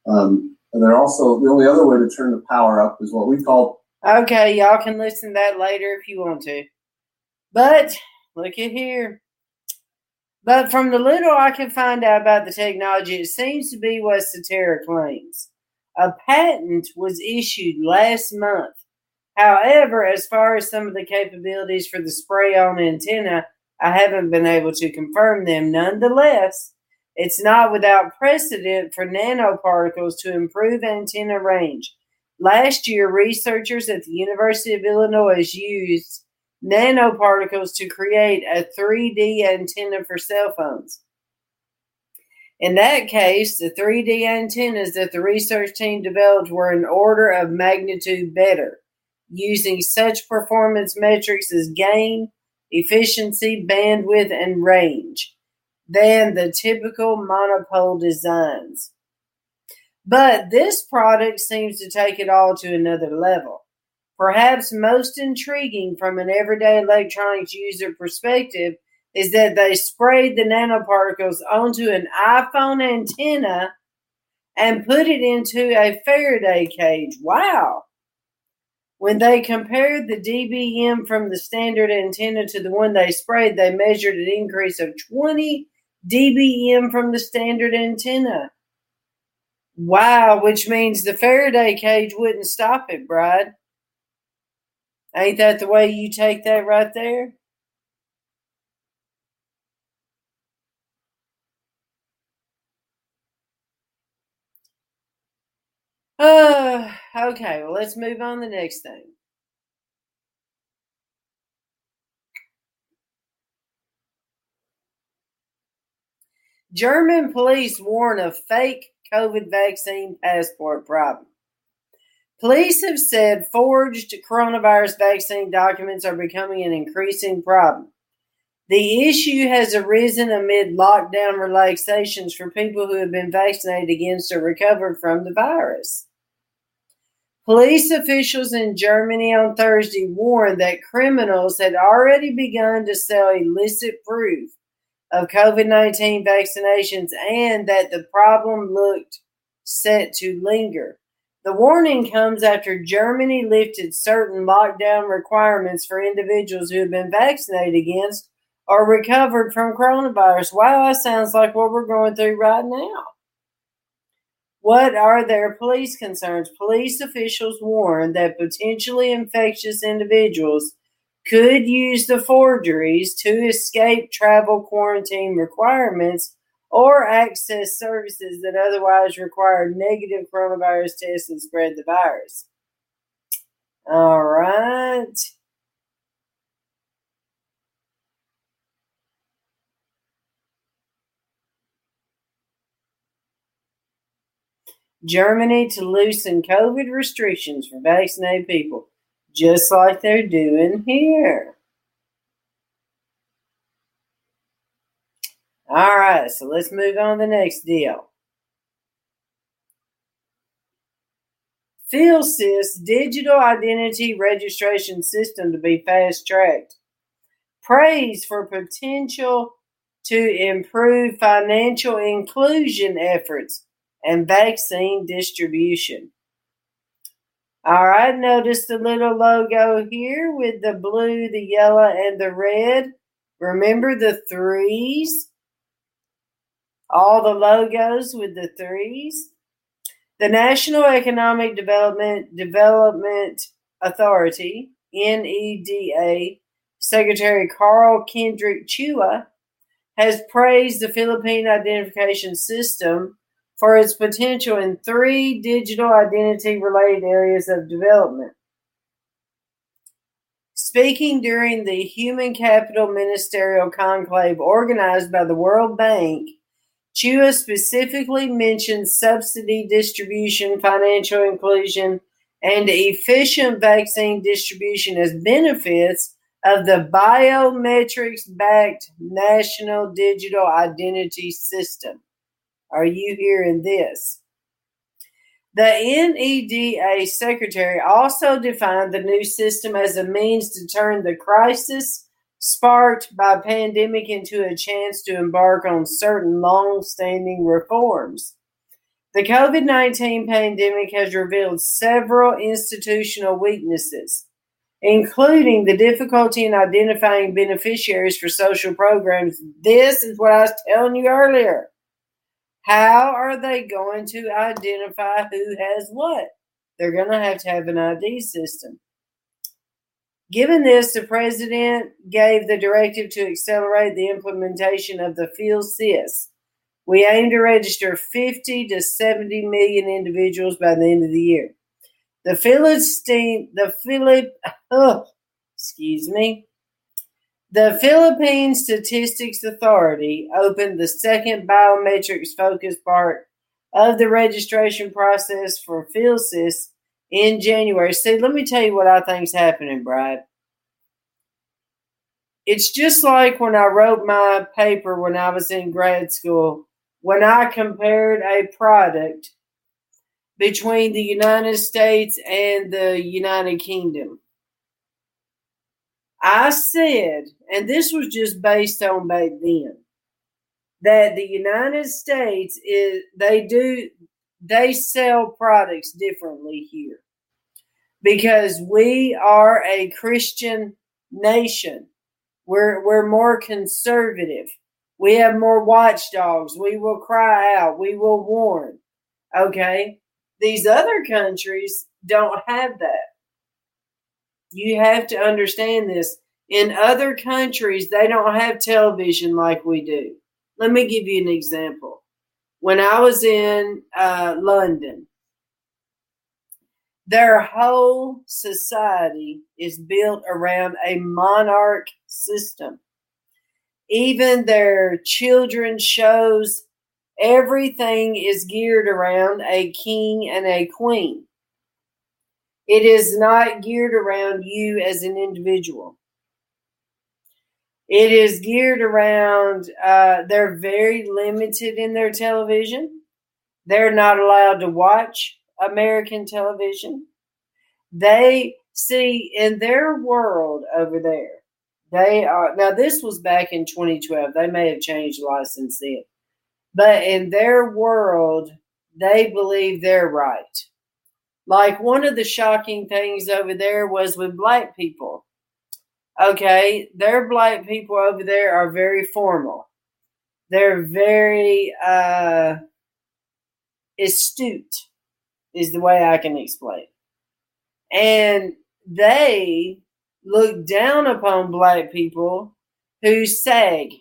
Um, and they're also the only other way to turn the power up is what we call Okay, y'all can listen to that later if you want to. But look at here. But from the little I can find out about the technology, it seems to be what Sutera claims. A patent was issued last month. However, as far as some of the capabilities for the spray on antenna, I haven't been able to confirm them. Nonetheless, it's not without precedent for nanoparticles to improve antenna range. Last year, researchers at the University of Illinois used nanoparticles to create a 3D antenna for cell phones. In that case, the 3D antennas that the research team developed were an order of magnitude better, using such performance metrics as gain, efficiency, bandwidth, and range than the typical monopole designs. But this product seems to take it all to another level. Perhaps most intriguing from an everyday electronics user perspective is that they sprayed the nanoparticles onto an iPhone antenna and put it into a Faraday cage. Wow. When they compared the dBm from the standard antenna to the one they sprayed, they measured an increase of 20 dBm from the standard antenna. Wow, which means the Faraday cage wouldn't stop it, Bride. Ain't that the way you take that right there? Okay, well, let's move on to the next thing. German police warn of fake COVID vaccine passport problem. Police have said forged coronavirus vaccine documents are becoming an increasing problem. The issue has arisen amid lockdown relaxations for people who have been vaccinated against or recovered from the virus. Police officials in Germany on Thursday warned that criminals had already begun to sell illicit proof of COVID 19 vaccinations and that the problem looked set to linger. The warning comes after Germany lifted certain lockdown requirements for individuals who have been vaccinated against or recovered from coronavirus. Wow, that sounds like what we're going through right now. What are their police concerns? Police officials warn that potentially infectious individuals could use the forgeries to escape travel quarantine requirements or access services that otherwise require negative coronavirus tests and spread the virus. All right. Germany to loosen COVID restrictions for vaccinated people, just like they're doing here. All right, so let's move on to the next deal. PhilSys digital identity registration system to be fast tracked. Praise for potential to improve financial inclusion efforts and vaccine distribution. All right, notice the little logo here with the blue, the yellow, and the red. Remember the threes? All the logos with the threes. The National Economic Development Development Authority, NEDA, Secretary Carl Kendrick Chua has praised the Philippine identification system for its potential in three digital identity related areas of development. Speaking during the Human Capital Ministerial Conclave organized by the World Bank, Chua specifically mentioned subsidy distribution, financial inclusion, and efficient vaccine distribution as benefits of the biometrics backed national digital identity system. Are you hearing this? The NEDA secretary also defined the new system as a means to turn the crisis sparked by pandemic into a chance to embark on certain long-standing reforms. The COVID-19 pandemic has revealed several institutional weaknesses, including the difficulty in identifying beneficiaries for social programs. This is what I was telling you earlier. How are they going to identify who has what? They're going to have to have an ID system. Given this, the president gave the directive to accelerate the implementation of the PhilSys. We aim to register 50 to 70 million individuals by the end of the year. The Philistine, the Philip, oh, excuse me, the Philippine Statistics Authority opened the second biometrics focused part of the registration process for PhilSys in January. See, let me tell you what I think's happening, Brad. It's just like when I wrote my paper when I was in grad school, when I compared a product between the United States and the United Kingdom. I said, and this was just based on back then, that the United States is they do they sell products differently here. because we are a Christian nation. We're we're more conservative. We have more watchdogs. We will cry out. We will warn. Okay? These other countries don't have that. You have to understand this. In other countries, they don't have television like we do. Let me give you an example. When I was in uh, London, their whole society is built around a monarch system. Even their children shows, everything is geared around a king and a queen. It is not geared around you as an individual. It is geared around, uh, they're very limited in their television. They're not allowed to watch American television. They see in their world over there, they are now this was back in 2012. They may have changed lot since then. But in their world, they believe they're right. Like one of the shocking things over there was with black people. Okay, their black people over there are very formal. They're very uh, astute, is the way I can explain. And they look down upon black people who sag.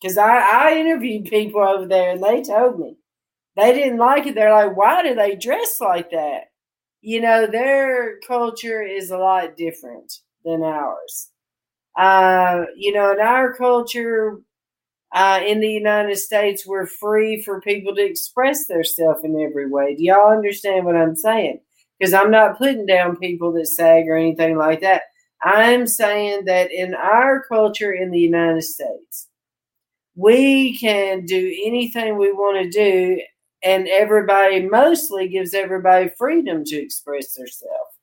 Because I, I interviewed people over there and they told me they didn't like it. They're like, why do they dress like that? You know, their culture is a lot different than ours. Uh, you know, in our culture, uh, in the United States, we're free for people to express themselves in every way. Do y'all understand what I'm saying? Because I'm not putting down people that sag or anything like that. I'm saying that in our culture in the United States, we can do anything we want to do, and everybody mostly gives everybody freedom to express themselves.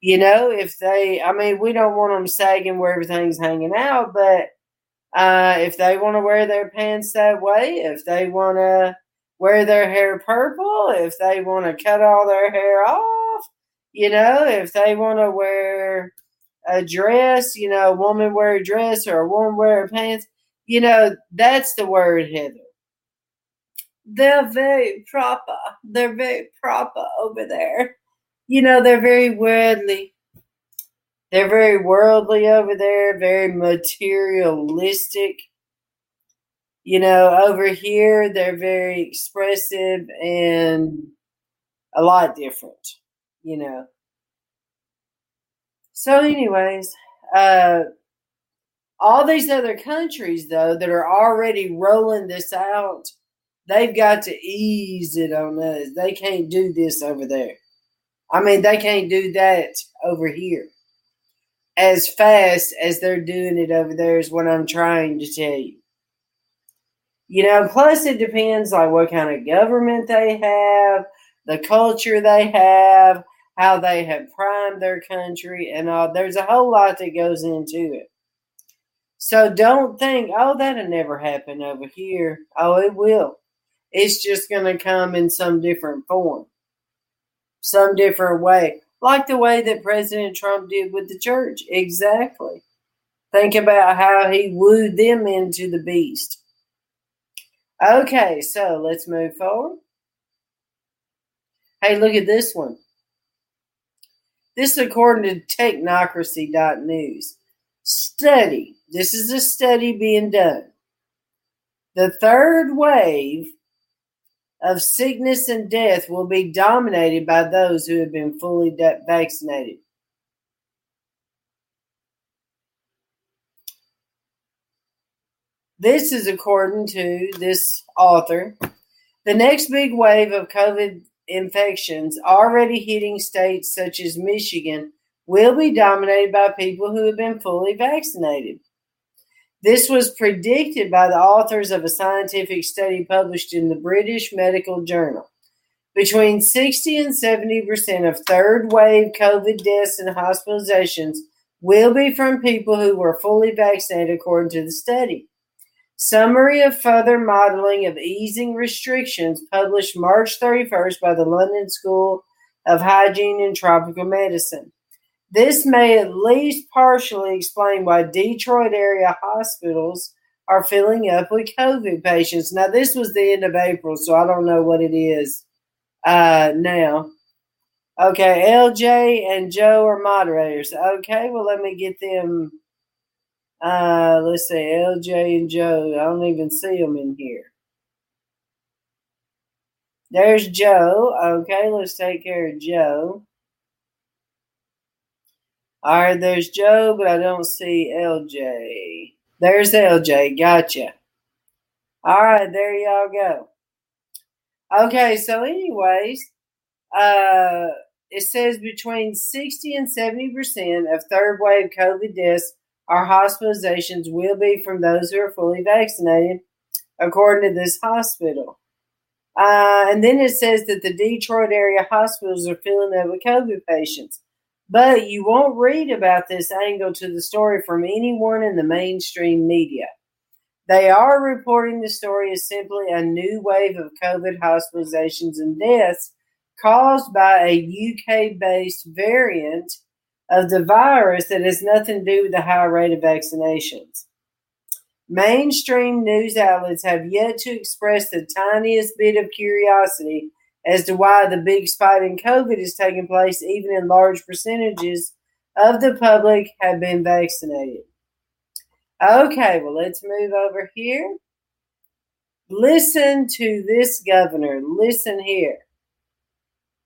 You know, if they, I mean, we don't want them sagging where everything's hanging out, but uh, if they want to wear their pants that way, if they want to wear their hair purple, if they want to cut all their hair off, you know, if they want to wear a dress, you know, a woman wear a dress or a woman wear pants, you know, that's the word, Heather. They're very proper. They're very proper over there. You know, they're very worldly. They're very worldly over there, very materialistic. You know, over here, they're very expressive and a lot different, you know. So, anyways, uh, all these other countries, though, that are already rolling this out, they've got to ease it on us. They can't do this over there. I mean, they can't do that over here as fast as they're doing it over there, is what I'm trying to tell you. You know, plus it depends like what kind of government they have, the culture they have, how they have primed their country and all. There's a whole lot that goes into it. So don't think, oh, that'll never happen over here. Oh, it will. It's just going to come in some different form, some different way, like the way that President Trump did with the church. Exactly. Think about how he wooed them into the beast. Okay, so let's move forward. Hey, look at this one. This is according to technocracy.news. Study. This is a study being done. The third wave of sickness and death will be dominated by those who have been fully de- vaccinated. This is according to this author. The next big wave of COVID infections already hitting states such as Michigan will be dominated by people who have been fully vaccinated. This was predicted by the authors of a scientific study published in the British Medical Journal. Between 60 and 70 percent of third wave COVID deaths and hospitalizations will be from people who were fully vaccinated, according to the study. Summary of further modeling of easing restrictions published March 31st by the London School of hygiene and tropical medicine. This may at least partially explain why Detroit area hospitals are filling up with COVID patients. Now, this was the end of April, so I don't know what it is uh, now. Okay, LJ and Joe are moderators. Okay, well, let me get them. Uh, let's see, LJ and Joe. I don't even see them in here. There's Joe. Okay, let's take care of Joe. All right, there's Joe, but I don't see LJ. There's LJ. Gotcha. All right, there y'all go. Okay, so anyways, uh, it says between 60 and 70% of third wave COVID deaths or hospitalizations will be from those who are fully vaccinated, according to this hospital. Uh, and then it says that the Detroit area hospitals are filling up with COVID patients. But you won't read about this angle to the story from anyone in the mainstream media. They are reporting the story as simply a new wave of COVID hospitalizations and deaths caused by a UK based variant of the virus that has nothing to do with the high rate of vaccinations. Mainstream news outlets have yet to express the tiniest bit of curiosity as to why the big spike in COVID is taking place, even in large percentages of the public have been vaccinated. Okay, well, let's move over here. Listen to this governor. Listen here.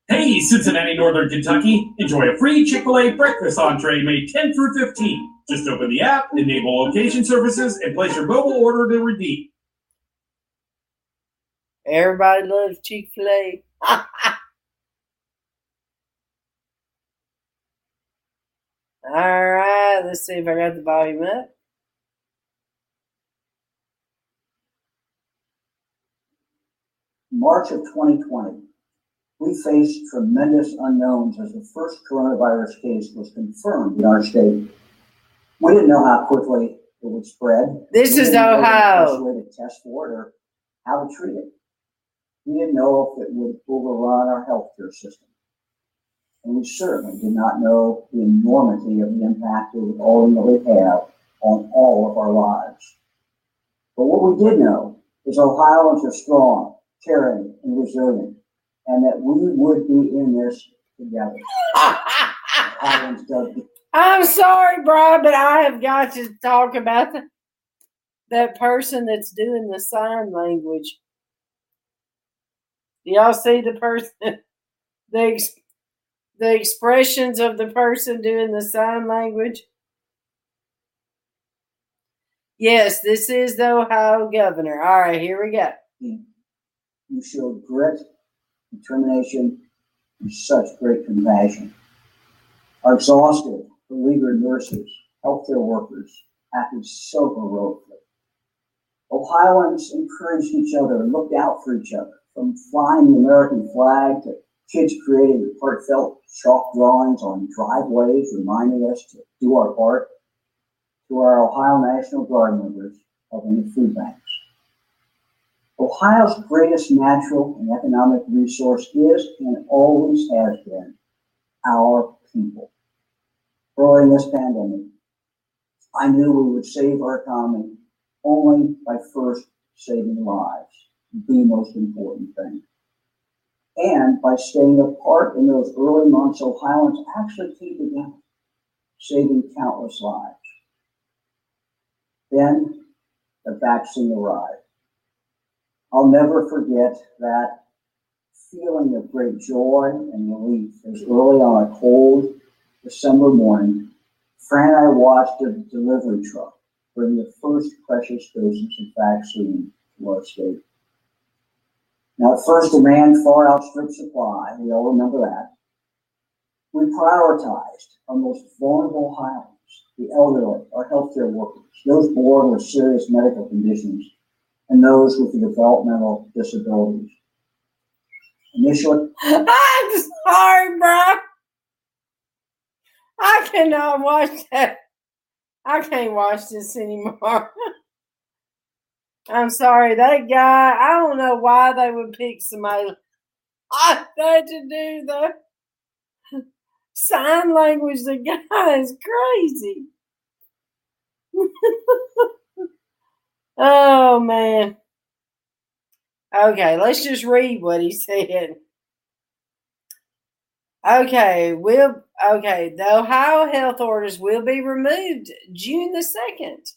Hey, Cincinnati, Northern Kentucky. Enjoy a free Chick fil A breakfast entree May 10 through 15. Just open the app, enable location services, and place your mobile order to redeem. Everybody loves Chick fil A. All right, let's see if I got the volume up. March of 2020, we faced tremendous unknowns as the first coronavirus case was confirmed in our state. We didn't know how quickly it would spread. This We is didn't know the Ohio. way to test for it or how to treat it. We didn't know if it would overrun our healthcare system. And we certainly did not know the enormity of the impact it would ultimately have on all of our lives. But what we did know is Ohioans are strong, caring, and resilient, and that we would be in this together. I'm sorry, Brian, but I have got to talk about the, that person that's doing the sign language. Y'all see the person, the the expressions of the person doing the sign language? Yes, this is the Ohio governor. All right, here we go. You showed grit, determination, and such great compassion. Our exhausted, beleaguered nurses, healthcare workers acted so heroically. Ohioans encouraged each other looked out for each other, from flying the American flag to kids creating heartfelt chalk drawings on driveways reminding us to do our part, to our Ohio National Guard members helping the food banks. Ohio's greatest natural and economic resource is and always has been our people. Early in this pandemic, I knew we would save our economy only by first saving lives, the most important thing. And by staying apart in those early months, Ohioans actually came together, saving countless lives. Then the vaccine arrived. I'll never forget that feeling of great joy and relief as early on a cold December morning, Fran and I watched a delivery truck bring the first precious doses of vaccine to our state. Now, at first, demand far outstripped supply. We all remember that. We prioritized our most vulnerable Ohioans, the elderly, our healthcare workers, those born with serious medical conditions, and those with developmental disabilities. Initially, I'm sorry, bro. I cannot watch that. I can't watch this anymore. I'm sorry, that guy. I don't know why they would pick somebody like that to do the sign language. The guy is crazy. oh man. Okay, let's just read what he said. Okay, will okay, the Ohio health orders will be removed June the 2nd.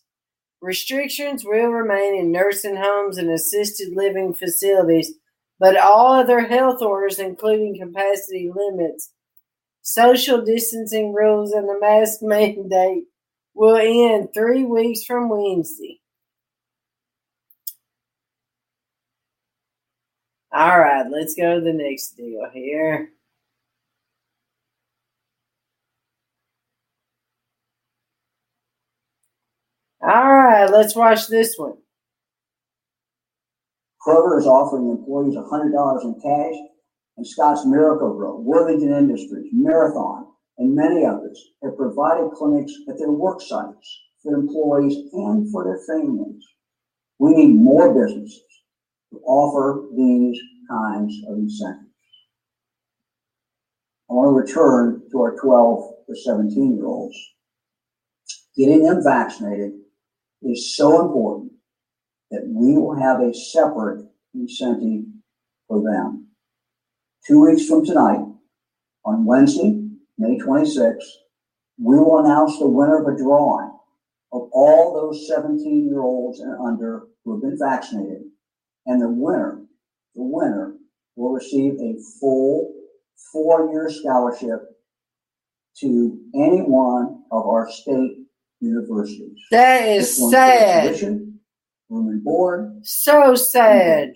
Restrictions will remain in nursing homes and assisted living facilities, but all other health orders, including capacity limits, social distancing rules, and the mask mandate, will end three weeks from Wednesday. All right, let's go to the next deal here. All right, let's watch this one. Kroger is offering employees $100 in cash, and Scott's Miracle-Gro, Worthington Industries, Marathon, and many others have provided clinics at their work sites for employees and for their families. We need more businesses to offer these kinds of incentives. I want to return to our 12 to 17 year olds. Getting them vaccinated is so important that we will have a separate incentive for them. Two weeks from tonight, on Wednesday, May 26th, we will announce the winner of a drawing of all those 17 year olds and under who have been vaccinated. And the winner, the winner will receive a full four year scholarship to any one of our state universities. That is This one's for sad. and. So sad.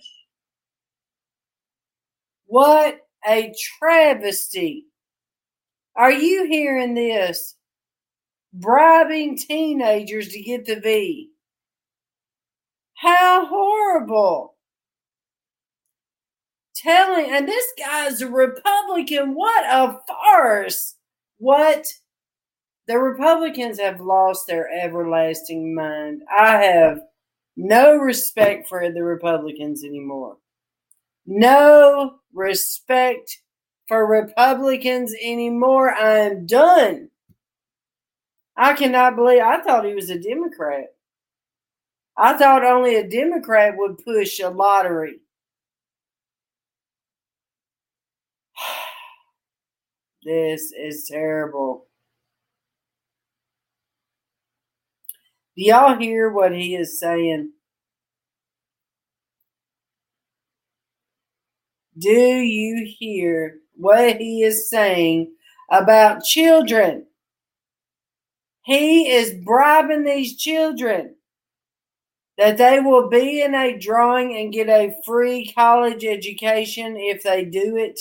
What a travesty. Are you hearing this? Bribing teenagers to get the V. How horrible. Telling, and this guy's a Republican. What a farce. What? The Republicans have lost their everlasting mind. I have no respect for the Republicans anymore. No respect for Republicans anymore. I am done. I cannot believe I thought he was a Democrat. I thought only a Democrat would push a lottery. This is terrible. Do y'all hear what he is saying? Do you hear what he is saying about children? He is bribing these children that they will be in a drawing and get a free college education if they do it.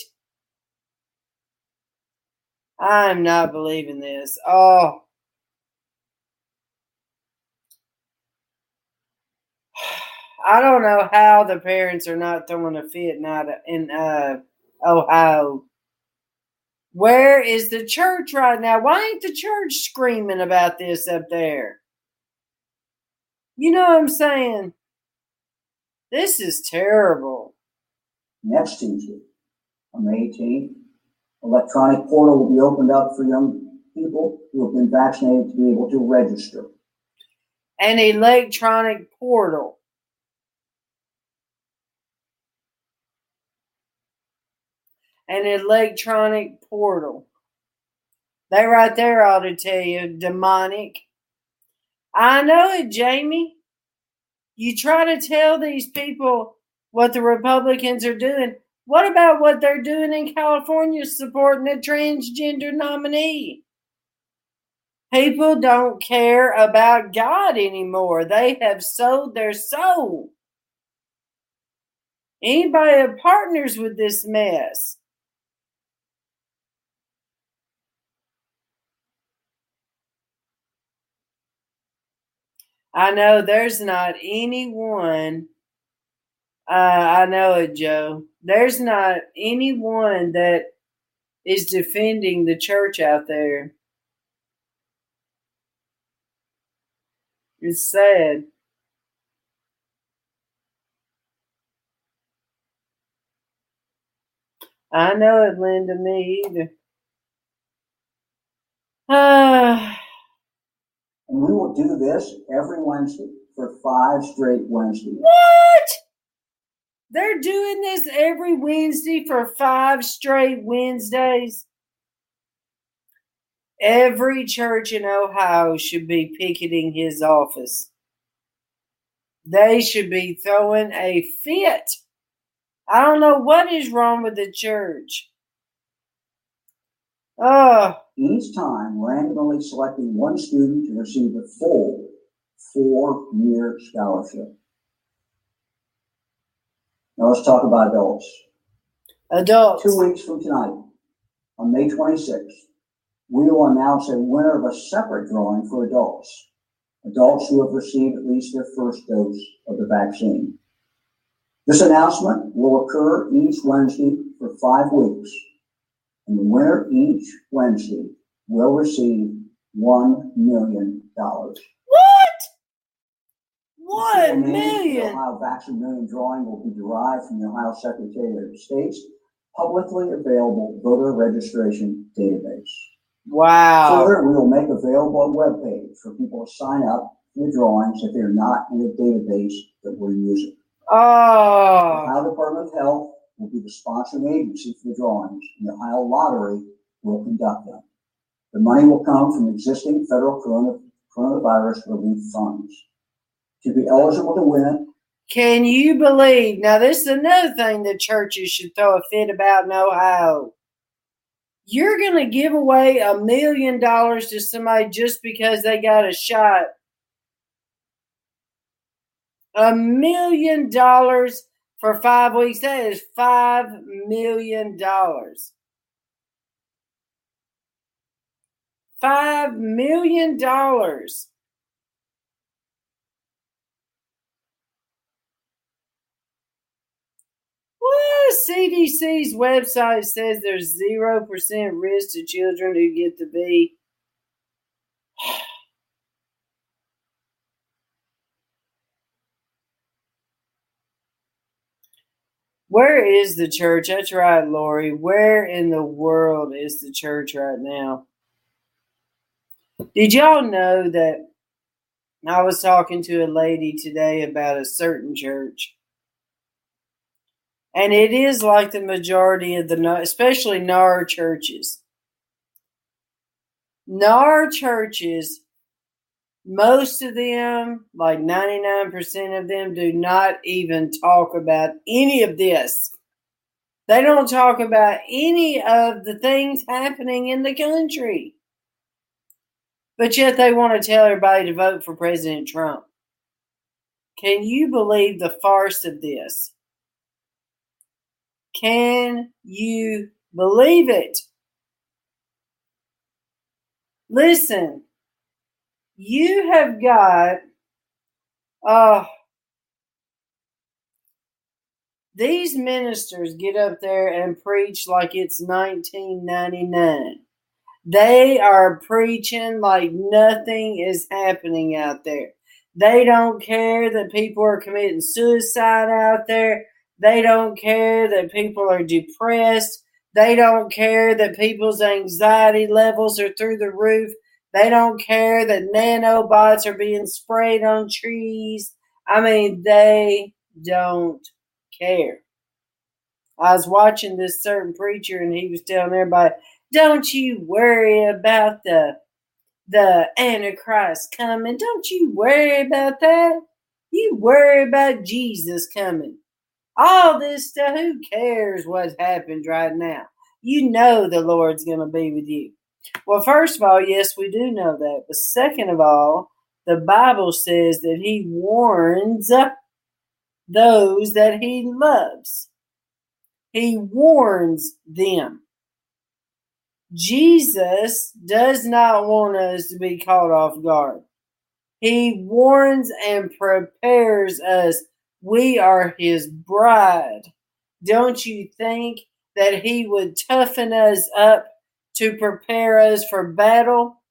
I'm not believing this. Oh. I don't know how the parents are not throwing a fit not in uh, Ohio. Where is the church right now? Why ain't the church screaming about this up there? You know what I'm saying? This is terrible. Next Tuesday, on May 18th, electronic portal will be opened up for young people who have been vaccinated to be able to register. An electronic portal. An electronic portal. They right there ought to tell you demonic. I know it, Jamie. You try to tell these people what the Republicans are doing. What about what they're doing in California supporting a transgender nominee? People don't care about God anymore. They have sold their soul. Anybody that partners with this mess. I know there's not anyone. Uh, I know it, Joe. There's not anyone that is defending the church out there. It's sad. I know it, Linda. Me either. Uh, And we will do this every Wednesday for five straight Wednesdays. what? They're doing this every Wednesday for five straight Wednesdays. Every church in Ohio should be picketing his office. They should be throwing a fit. I don't know what is wrong with the church. Ah. Oh, Each time randomly selecting one student to receive a full four-year scholarship. Now let's talk about adults. adults. Two weeks from tonight, on May 26th, we will announce a winner of a separate drawing for adults. Adults who have received at least their first dose of the vaccine. This announcement will occur each Wednesday for five weeks, and the winner each Wednesday will receive $1 million. What? The One of The million. Ohio Vaccine Million drawing will be derived from the Ohio Secretary of State's publicly available voter registration database. Wow. Further, we will make available a webpage for people to sign up for the drawings if they're not in the database that we're using. The Oh, Ohio Department of Health will be the sponsoring agency for the drawings, and the Ohio Lottery will conduct them. The money will come from existing federal corona- coronavirus relief funds. To be eligible to win, can you believe? Now, this is another thing that churches should throw a fit about in Ohio. You're going to give away a million dollars to somebody just because they got a shot. A million dollars for five weeks. That is five million dollars. Five million dollars. Well, CDC's website says there's zero percent risk to children who get the V. Where is the church? That's right, Lori. Where in the world is the church right now? Did y'all know that I was talking to a lady today about a certain church? And it is like the majority of the, especially NAR churches. NAR churches, most of them, like 99% of them, do not even talk about any of this. They don't talk about any of the things happening in the country. But yet they want to tell everybody to vote for President Trump. Can you believe the farce of this? Can you believe it? Listen, you have got uh these ministers get up there and preach like it's 1999. They are preaching like nothing is happening out there. They don't care that people are committing suicide out there. They don't care that people are depressed. They don't care that people's anxiety levels are through the roof. They don't care that nanobots are being sprayed on trees. I mean, they don't care. I was watching this certain preacher and he was telling everybody, don't you worry about the the Antichrist coming. Don't you worry about that. You worry about Jesus coming. All this stuff, who cares what happens right now? You know the Lord's going to be with you. Well, first of all, yes, we do know that. But second of all, the Bible says that He warns those that He loves, He warns them. Jesus does not want us to be caught off guard. He warns and prepares us. We are his bride. Don't you think that he would toughen us up to prepare us for battle?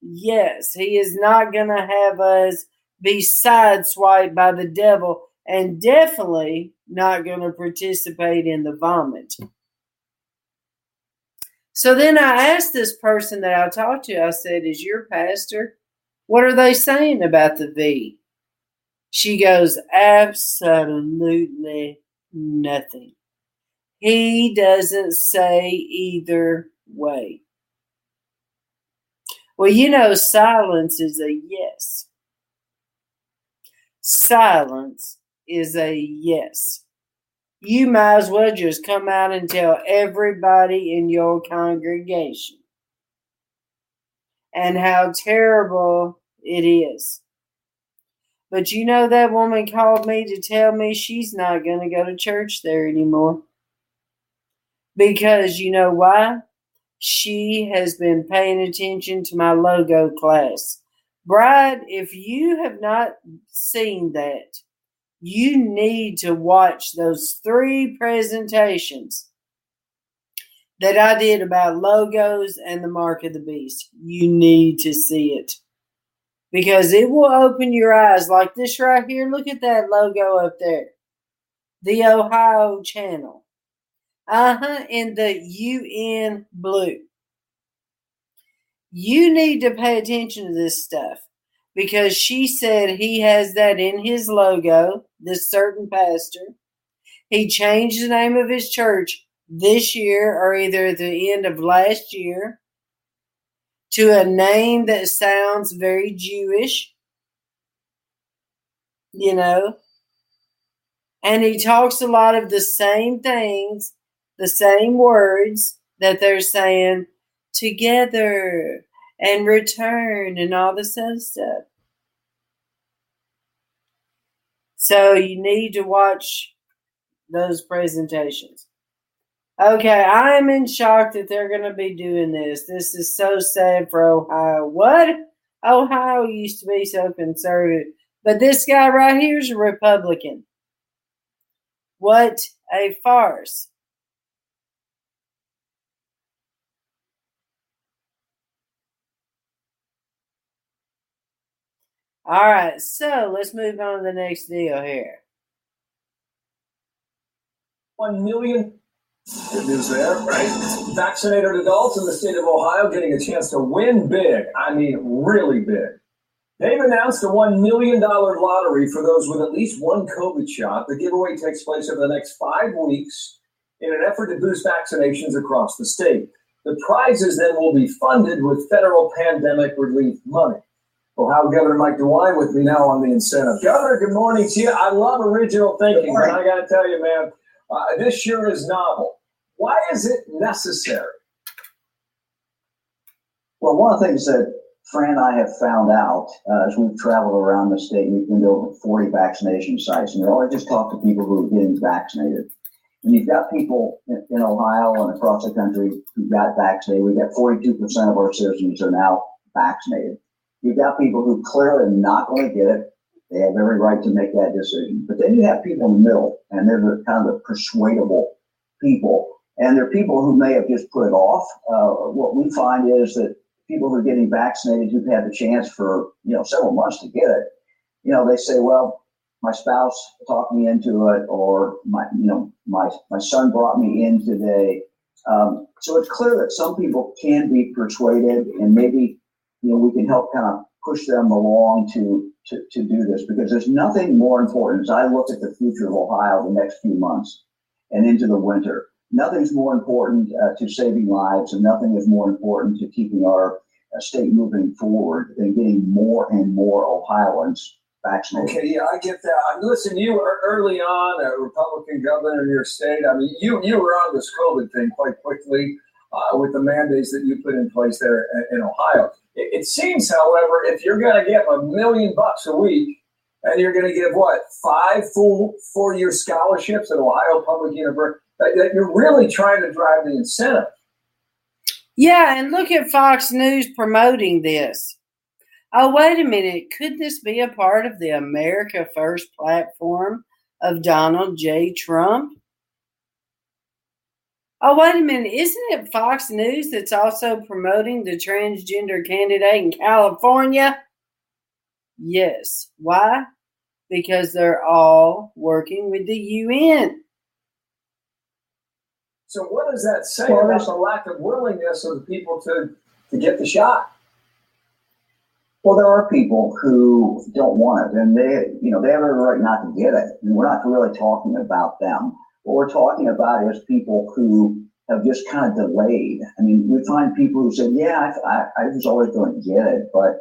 Yes, he is not going to have us be sideswiped by the devil and definitely not going to participate in the vomit. So then I asked this person that I talked to, I said, Is your pastor? What are they saying about the V? She goes, Absolutely nothing. He doesn't say either way. Well, you know, silence is a yes. Silence is a yes. You might as well just come out and tell everybody in your congregation and how terrible it is. But you know, that woman called me to tell me she's not going to go to church there anymore. Because you know why? She has been paying attention to my logo class. Bride, if you have not seen that, you need to watch those three presentations that I did about logos and the mark of the beast. You need to see it because it will open your eyes like this right here. Look at that logo up there. The Ohio channel. Uh huh. In the UN blue. You need to pay attention to this stuff because she said he has that in his logo, this certain pastor. He changed the name of his church this year or either at the end of last year to a name that sounds very Jewish, you know. And he talks a lot of the same things, the same words that they're saying together and return and all this other stuff. So you need to watch those presentations. Okay, I am in shock that they're going to be doing this. This is so sad for Ohio. What? Ohio used to be so conservative, but this guy right here is a Republican. What a farce. All right, so let's move on to the next deal here. One million. Good news there, right? Vaccinated adults in the state of Ohio getting a chance to win big. I mean, really big. They've announced a $1 million lottery for those with at least one COVID shot. The giveaway takes place over the next five weeks in an effort to boost vaccinations across the state. The prizes then will be funded with federal pandemic relief money. Ohio Governor Mike DeWine with me now on the incentive. Governor, good morning to you. I love original thinking, but I got to tell you, man, uh, this sure is novel. Why is it necessary? Well, one of the things that Fran and I have found out uh, as we've traveled around the state, we've been to over 40 vaccination sites, and we always just talk to people who are getting vaccinated. And you've got people in, in Ohio and across the country who got vaccinated. We've got 42% of our citizens are now vaccinated. You've got people who clearly are not going to get it. They have every right to make that decision. But then you have people in the middle, and they're the kind of the persuadable people. And they're people who may have just put it off. Uh, what we find is that people who are getting vaccinated who've had the chance for you know several months to get it, you know, they say, well, my spouse talked me into it, or my you know my my son brought me in today. Um, so it's clear that some people can be persuaded, and maybe you know, we can help kind of push them along to, to, to do this because there's nothing more important as I look at the future of Ohio the next few months and into the winter. Nothing's more important uh, to saving lives and nothing is more important to keeping our uh, state moving forward than getting more and more Ohioans vaccinated. Okay, yeah, I get that. Listen, you were early on a Republican governor in your state. I mean, you you were on this COVID thing quite quickly uh, with the mandates that you put in place there in, in Ohio. It, seems, however, if you're going to give a million bucks a week and you're going to give what five full four-year scholarships at Ohio Public University, that you're really trying to drive the incentive. Yeah, and look at Fox News promoting this. Oh, wait a minute. Could this be a part of the America First platform of Donald J. Trump? Oh, wait a minute. Isn't it Fox News that's also promoting the transgender candidate in California? Yes. Why? Because they're all working with the UN. So what does that say Well, about there's- the lack of willingness of the people to, to get the shot? Well, there are people who don't want it, and they, you know, they have every right not to get it. And we're not really talking about them. What we're talking about is people who have just kind of delayed. I mean, we find people who said, "Yeah, I, I, I was always going to get it, but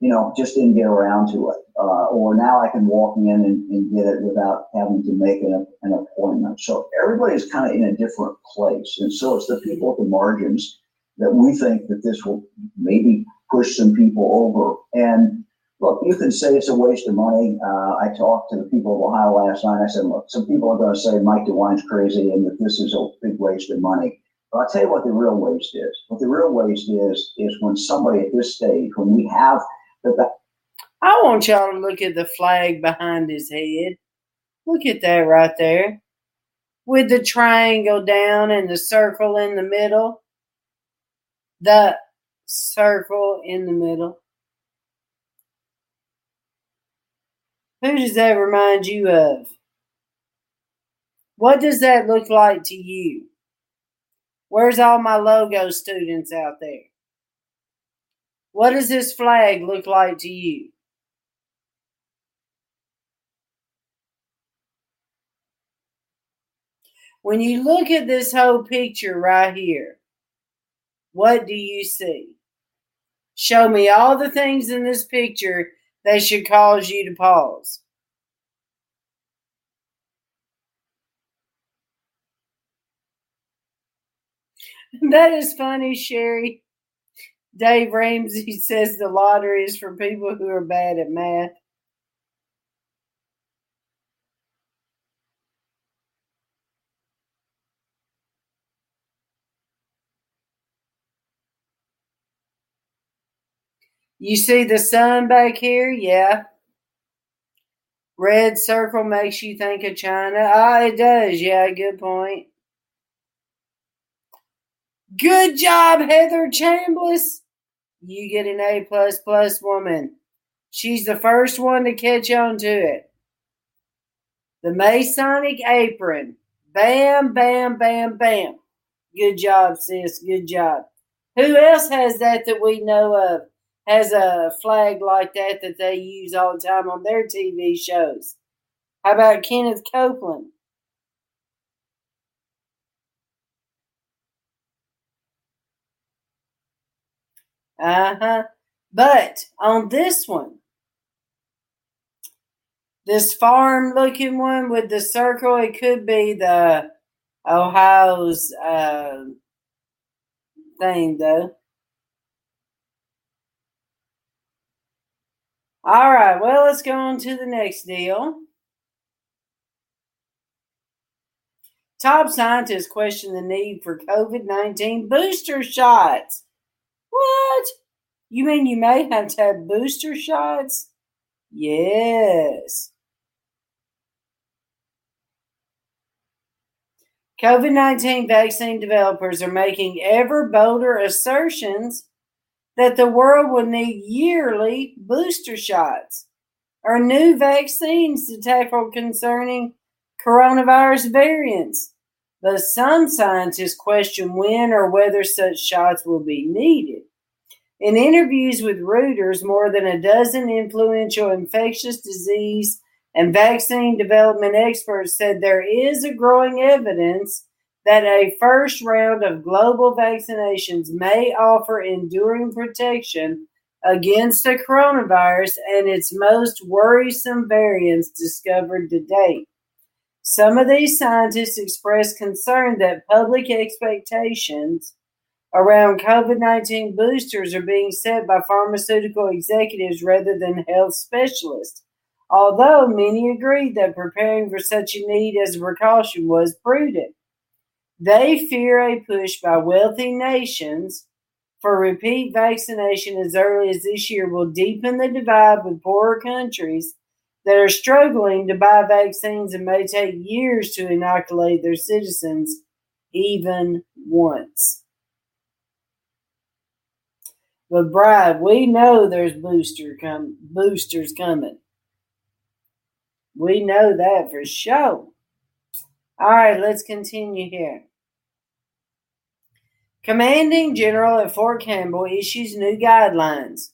you know, just didn't get around to it." Uh, or now I can walk in and, and get it without having to make an, an appointment. So everybody's kind of in a different place, and so it's the people at the margins that we think that this will maybe push some people over. And look, you can say it's a waste of money. Uh, I talked to the people of Ohio last night. I said, look, some people are going to say Mike DeWine's crazy and that this is a big waste of money. But I'll tell you what the real waste is. What the real waste is, is when somebody at this stage, when we have the, I want y'all to look at the flag behind his head. Look at that right there. With the triangle down and the circle in the middle. The circle in the middle. Who does that remind you of? What does that look like to you? Where's all my logo students out there? What does this flag look like to you? When you look at this whole picture right here, what do you see? Show me all the things in this picture that should cause you to pause. That is funny, Sherry. Dave Ramsey says the lottery is for people who are bad at math. You see the sun back here? Yeah. Red circle makes you think of China. Ah, it does. Yeah, good point. Good job, Heather Chambliss. You get an A plus plus woman. She's the first one to catch on to it. The Masonic apron. Bam, bam, bam, bam. Good job, sis. Good job. Who else has that that we know of? Has a flag like that that they use all the time on their TV shows? How about Kenneth Copeland? Uh huh. But on this one, this farm looking one with the circle, it could be the Ohio's uh, thing, though. All right, well, let's go on to the next deal. Top scientists question the need for COVID 19 booster shots. What? You mean you may have to have booster shots? Yes. COVID 19 vaccine developers are making ever bolder assertions that the world will need yearly booster shots or new vaccines to tackle concerning coronavirus variants. But some scientists question when or whether such shots will be needed. In interviews with Reuters, more than a dozen influential infectious disease and vaccine development experts said there is a growing evidence that a first round of global vaccinations may offer enduring protection against the coronavirus and its most worrisome variants discovered to date. Some of these scientists expressed concern that public expectations around COVID 19 boosters are being set by pharmaceutical executives rather than health specialists, although many agreed that preparing for such a need as a precaution was prudent. They fear a push by wealthy nations for repeat vaccination as early as this year will deepen the divide with poorer countries that are struggling to buy vaccines and may take years to inoculate their citizens even once. But Bride, we know there's booster com- boosters coming. We know that for sure. All right, let's continue here. Commanding General at Fort Campbell issues new guidelines.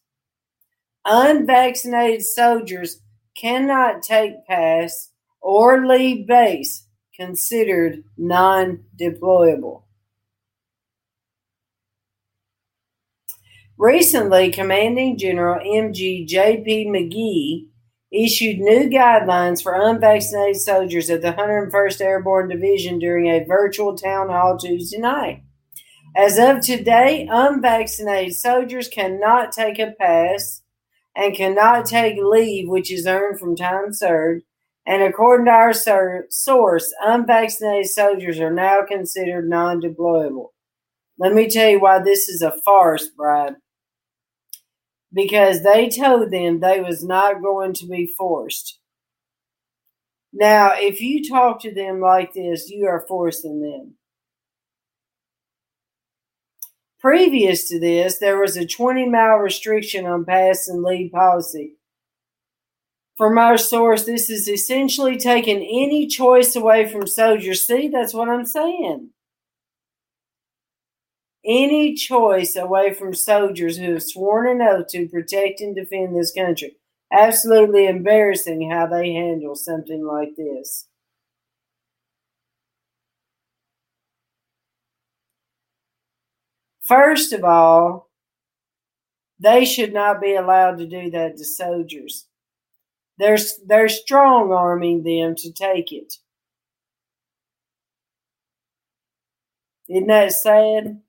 Unvaccinated soldiers cannot take pass or leave base considered non deployable. Recently, Commanding General MG J.P. McGee issued new guidelines for unvaccinated soldiers at the 101st Airborne Division during a virtual town hall Tuesday night. As of today, unvaccinated soldiers cannot take a pass and cannot take leave, which is earned from time served. And according to our sur- source, unvaccinated soldiers are now considered non deployable. Let me tell you why this is a farce, Brad because they told them they was not going to be forced. Now, if you talk to them like this, you are forcing them. Previous to this, there was a 20 mile restriction on pass and leave policy. From our source, this is essentially taking any choice away from soldiers. See, that's what I'm saying any choice away from soldiers who have sworn an oath to protect and defend this country. Absolutely embarrassing how they handle something like this. First of all, they should not be allowed to do that to soldiers. They're, they're strong arming them to take it. Isn't that sad?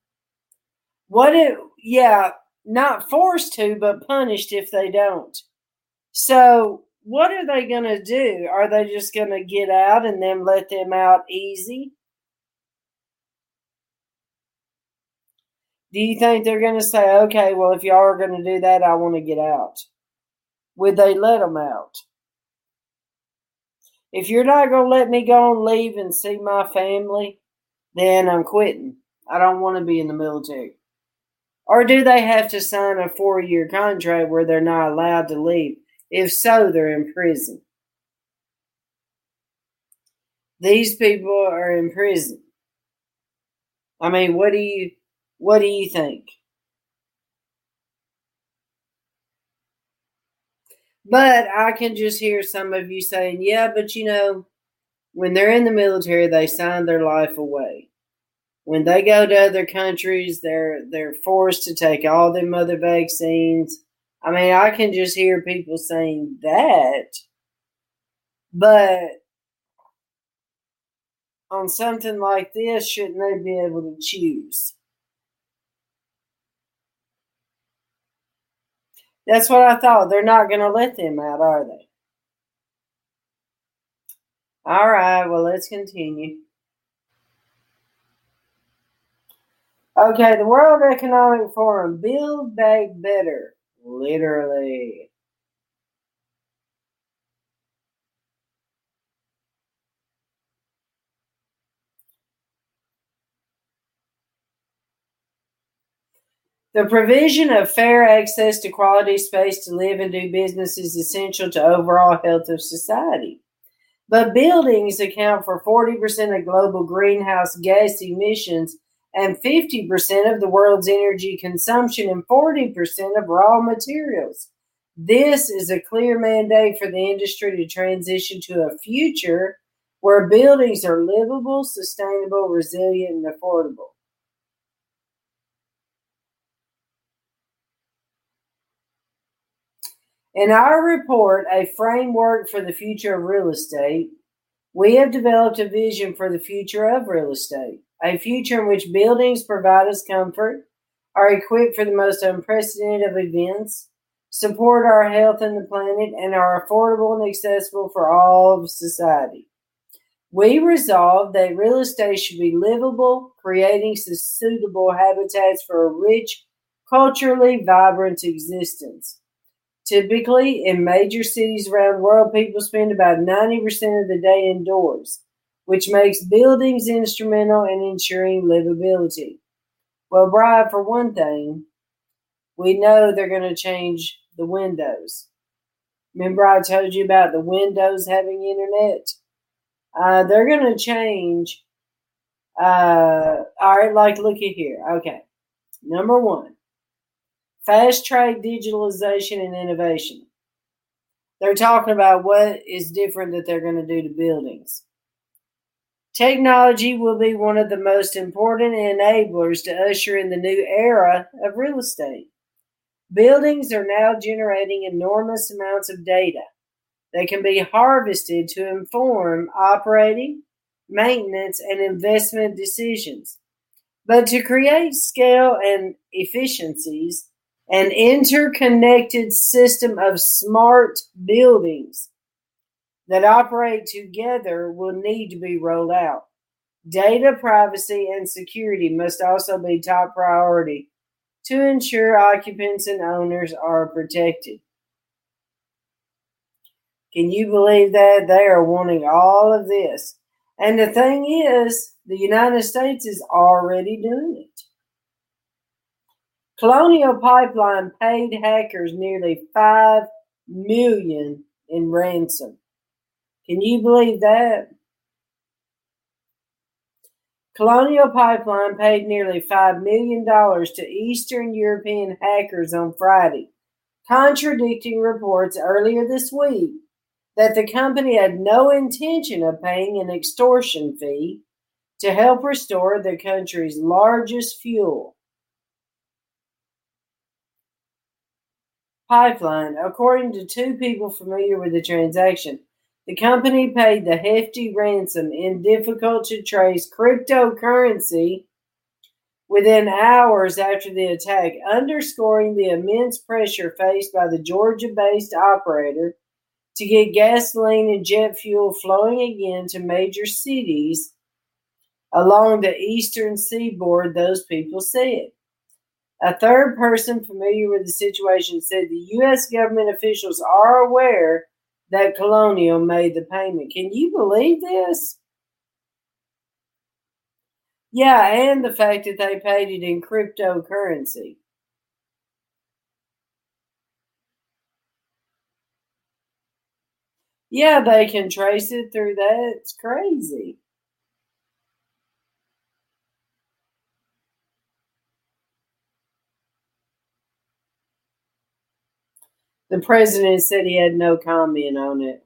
What it, yeah, not forced to, but punished if they don't. So, what are they going to do? Are they just going to get out and then let them out easy? Do you think they're going to say, okay, well, if y'all are going to do that, I want to get out? Would they let them out? If you're not going to let me go and leave and see my family, then I'm quitting. I don't want to be in the military. Or do they have to sign a four year contract where they're not allowed to leave? If so, they're in prison. These people are in prison. I mean, what do you what do you think? But I can just hear some of you saying, yeah, but you know, when they're in the military, they sign their life away when they go to other countries, they're they're forced to take all them other vaccines. I mean, I can just hear people saying that, but on something like this, shouldn't they be able to choose? That's what I thought. They're not going to let them out, are they? All right, well, let's continue. Okay, the World Economic Forum, Build Back Better, literally. The provision of fair access to quality space to live and do business is essential to overall health of society. But buildings account for 40% of global greenhouse gas emissions and 50% of the world's energy consumption and 40% of raw materials. This is a clear mandate for the industry to transition to a future where buildings are livable, sustainable, resilient, and affordable. In our report, A Framework for the Future of Real Estate, we have developed a vision for the future of real estate a future in which buildings provide us comfort, are equipped for the most unprecedented of events, support our health and the planet, and are affordable and accessible for all of society. We resolve that real estate should be livable, creating suitable habitats for a rich, culturally vibrant existence. Typically, in major cities around the world, people spend about 90% of the day indoors which makes buildings instrumental in ensuring livability. Well, Brian, for one thing, we know they're going to change the windows. Remember, I told you about the windows having internet? Uh, they're going to change Uh, all right, like look at here. Okay, number one, fast track digitalization and innovation. They're talking about what is different that they're going to do to buildings. Technology will be one of the most important enablers to usher in the new era of real estate. Buildings are now generating enormous amounts of data that can be harvested to inform operating, maintenance, and investment decisions. But to create scale and efficiencies, an interconnected system of smart buildings that operate together will need to be rolled out. Data privacy and security must also be top priority to ensure occupants and owners are protected. Can you believe that? They are wanting all of this. And the thing is, the United States is already doing it. Colonial Pipeline paid hackers nearly 5 million in ransom. Can you believe that? Colonial Pipeline paid nearly $5 million to Eastern European hackers on Friday, contradicting reports earlier this week that the company had no intention of paying an extortion fee to help restore the country's largest fuel pipeline. According to two people familiar with the transaction, the company paid the hefty ransom in difficult to trace cryptocurrency within hours after the attack, underscoring the immense pressure faced by the Georgia based operator to get gasoline and jet fuel flowing again to major cities along the eastern seaboard, those people said. A third person familiar with the situation said the U.S. government officials are aware that Colonial made the payment. Can you believe this? Yeah, and the fact that they paid it in cryptocurrency. Yeah, they can trace it through that. It's crazy. The president said he had no comment on it.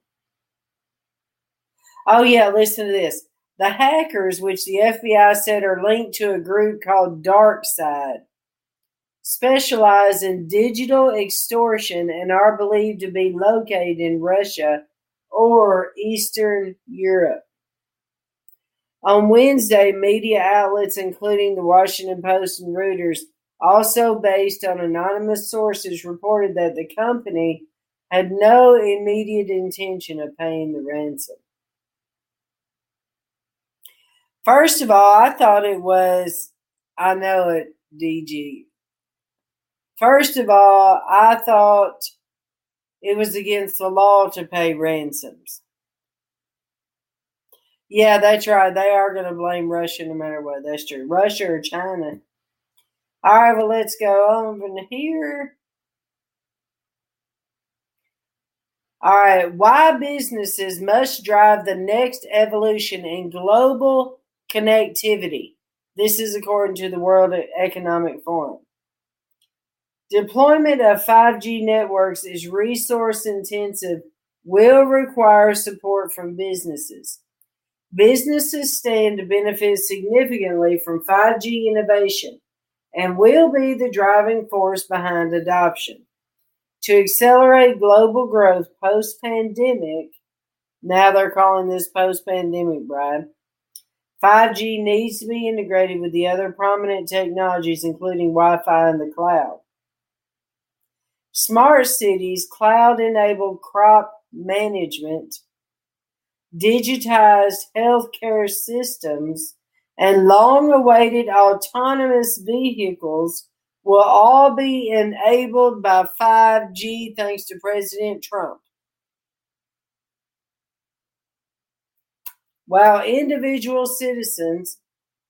Oh, yeah, listen to this. The hackers, which the FBI said are linked to a group called DarkSide, specialize in digital extortion and are believed to be located in Russia or Eastern Europe. On Wednesday, media outlets, including the Washington Post and Reuters, also based on anonymous sources, reported that the company had no immediate intention of paying the ransom. First of all, I thought it was, I know it, DG. First of all, I thought it was against the law to pay ransoms. Yeah, that's right. They are going to blame Russia no matter what. That's true. Russia or China. All right, well, let's go over from here. All right, why businesses must drive the next evolution in global connectivity. This is according to the World Economic Forum. Deployment of 5G networks is resource intensive, will require support from businesses. Businesses stand to benefit significantly from 5G innovation and will be the driving force behind adoption. To accelerate global growth post pandemic, now they're calling this post pandemic, Bride. 5G needs to be integrated with the other prominent technologies, including Wi Fi and the cloud. Smart cities, cloud enabled crop management, digitized healthcare systems, and long awaited autonomous vehicles will all be enabled by 5G thanks to President Trump. While individual citizens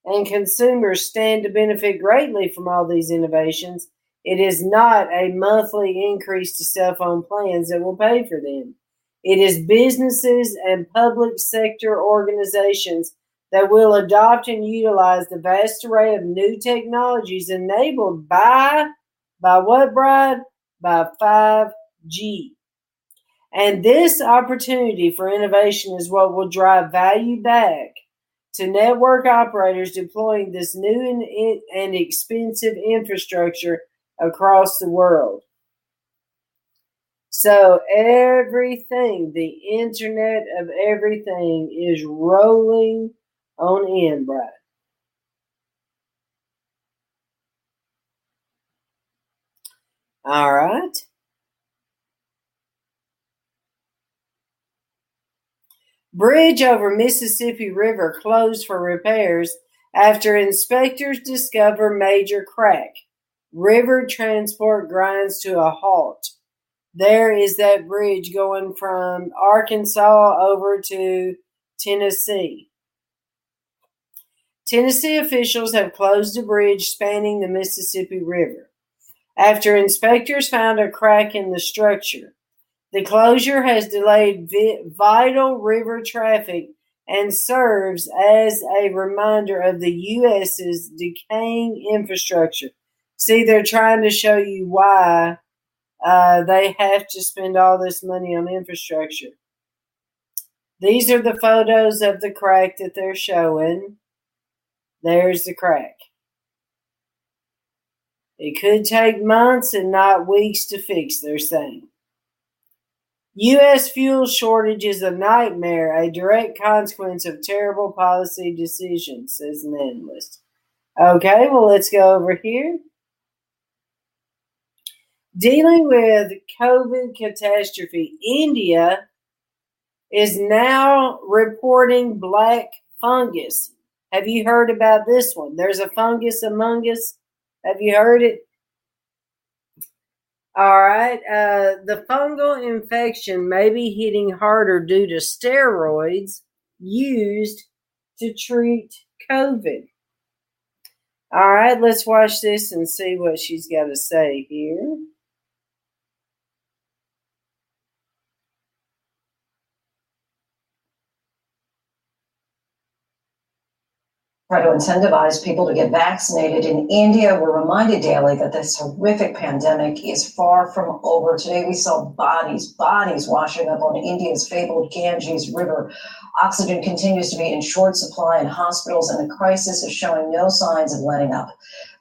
and consumers stand to benefit greatly from all these innovations, it is not a monthly increase to cell phone plans that will pay for them. It is businesses and public sector organizations that will adopt and utilize the vast array of new technologies enabled by by what, Brad? By 5G. And this opportunity for innovation is what will drive value back to network operators deploying this new and, and expensive infrastructure across the world. So everything, the internet of everything is rolling on in, Brad. All right. Bridge over Mississippi River closed for repairs after inspectors discover major crack. River transport grinds to a halt. There is that bridge going from Arkansas over to Tennessee. Tennessee officials have closed a bridge spanning the Mississippi River after inspectors found a crack in the structure. The closure has delayed vi- vital river traffic and serves as a reminder of the U.S.'s decaying infrastructure. See, they're trying to show you why uh, they have to spend all this money on infrastructure. These are the photos of the crack that they're showing. There's the crack. It could take months and not weeks to fix, they're saying. U.S. fuel shortage is a nightmare, a direct consequence of terrible policy decisions, says an analyst. Okay, well, let's go over here. Dealing with COVID catastrophe, India is now reporting black fungus. Have you heard about this one? There's a fungus among us. Have you heard it? All right. Uh, the fungal infection may be hitting harder due to steroids used to treat COVID. All right, let's watch this and see what she's got to say here. Try to incentivize people to get vaccinated. In India, we're reminded daily that this horrific pandemic is far from over. Today, we saw bodies, bodies washing up on India's fabled Ganges River. Oxygen continues to be in short supply in hospitals, and the crisis is showing no signs of letting up.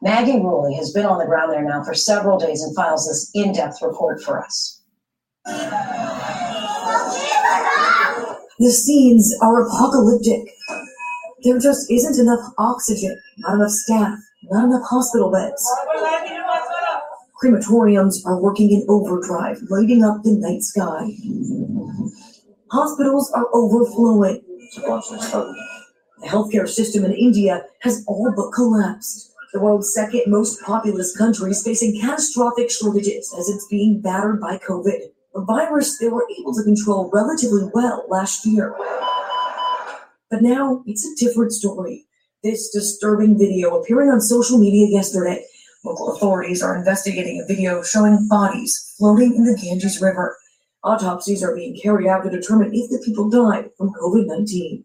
Maggie Ruley has been on the ground there now for several days and files this in depth report for us. The scenes are apocalyptic. There just isn't enough oxygen, not enough staff, not enough hospital beds. Crematoriums are working in overdrive, lighting up the night sky. Hospitals are overflowing. The healthcare system in India has all but collapsed. The world's second most populous country is facing catastrophic shortages as it's being battered by COVID, a virus they were able to control relatively well last year. But now it's a different story. This disturbing video appearing on social media yesterday. Local authorities are investigating a video showing bodies floating in the Ganges River. Autopsies are being carried out to determine if the people died from COVID 19.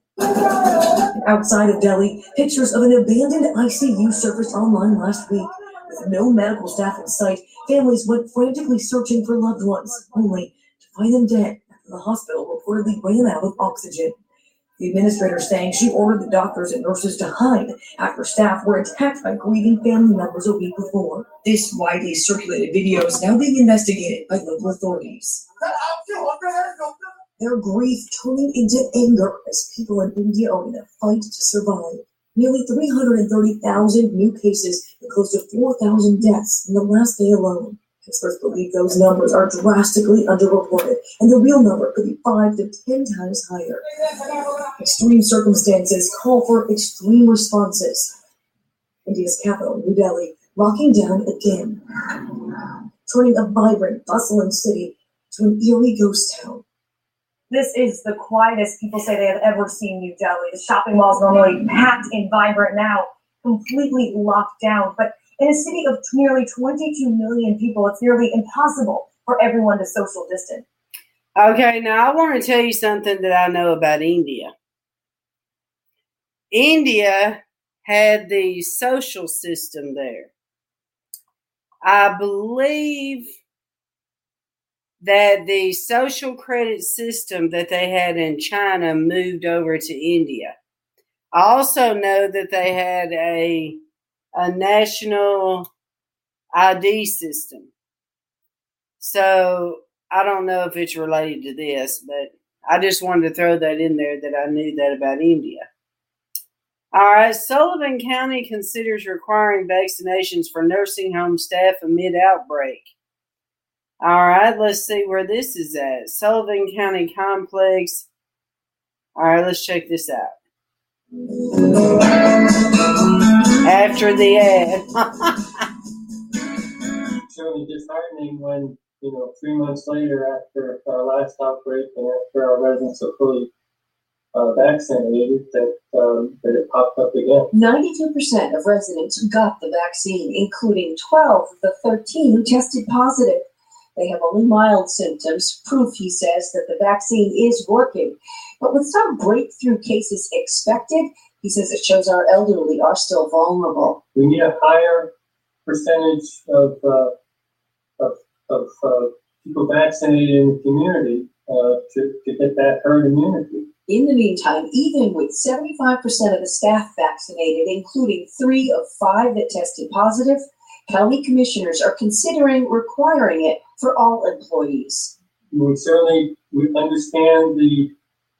Outside of Delhi, pictures of an abandoned ICU surfaced online last week. With no medical staff in sight, families went frantically searching for loved ones, only to find them dead after the hospital reportedly ran out of oxygen. The administrator saying she ordered the doctors and nurses to hide after staff were attacked by grieving family members a week before. This widely circulated video is now being investigated by local authorities. Their grief turning into anger as people in India are in a fight to survive. Nearly 330,000 new cases and close to 4,000 deaths in the last day alone. Experts believe those numbers are drastically underreported, and the real number could be five to ten times higher. Extreme circumstances call for extreme responses. India's capital, New Delhi, locking down again, turning a vibrant, bustling city to an eerie ghost town. This is the quietest people say they have ever seen New Delhi. The shopping malls normally packed and vibrant now, completely locked down. But in a city of nearly 22 million people, it's nearly impossible for everyone to social distance. Okay, now I want to tell you something that I know about India. India had the social system there. I believe that the social credit system that they had in China moved over to India. I also know that they had a a national ID system. So I don't know if it's related to this, but I just wanted to throw that in there that I knew that about India. All right, Sullivan County considers requiring vaccinations for nursing home staff amid outbreak. All right, let's see where this is at. Sullivan County Complex. All right, let's check this out. After the ad. certainly disheartening when, you know, three months later after our last outbreak and after our residents are fully uh, vaccinated, that, um, that it popped up again. 92% of residents got the vaccine, including 12 of the 13 who tested positive. They have only mild symptoms, proof, he says, that the vaccine is working. But with some breakthrough cases expected, he says it shows our elderly are still vulnerable. We need a higher percentage of, uh, of, of uh, people vaccinated in the community uh, to, to get that herd immunity. In the meantime, even with 75% of the staff vaccinated, including three of five that tested positive, county commissioners are considering requiring it for all employees. We certainly we understand the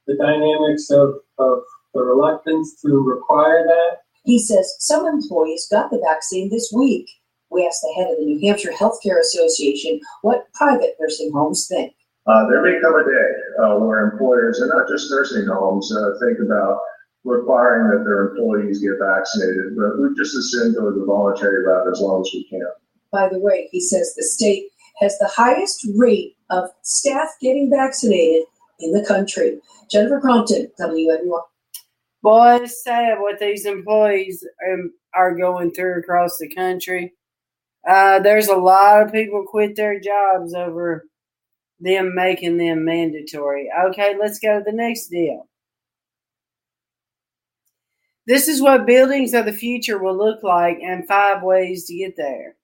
the dynamics of, of the reluctance to require that. He says some employees got the vaccine this week. We asked the head of the New Hampshire Healthcare Association what private nursing homes think. Uh, there may come a day uh, where employers, and not just nursing homes, uh, think about requiring that their employees get vaccinated, but we just assume go the voluntary route as long as we can. By the way, he says the state has the highest rate of staff getting vaccinated in the country. Jennifer Crompton, WMUR. Boy, it's sad what these employees um, are going through across the country. Uh, there's a lot of people quit their jobs over them making them mandatory. Okay, let's go to the next deal. This is what buildings of the future will look like and five ways to get there.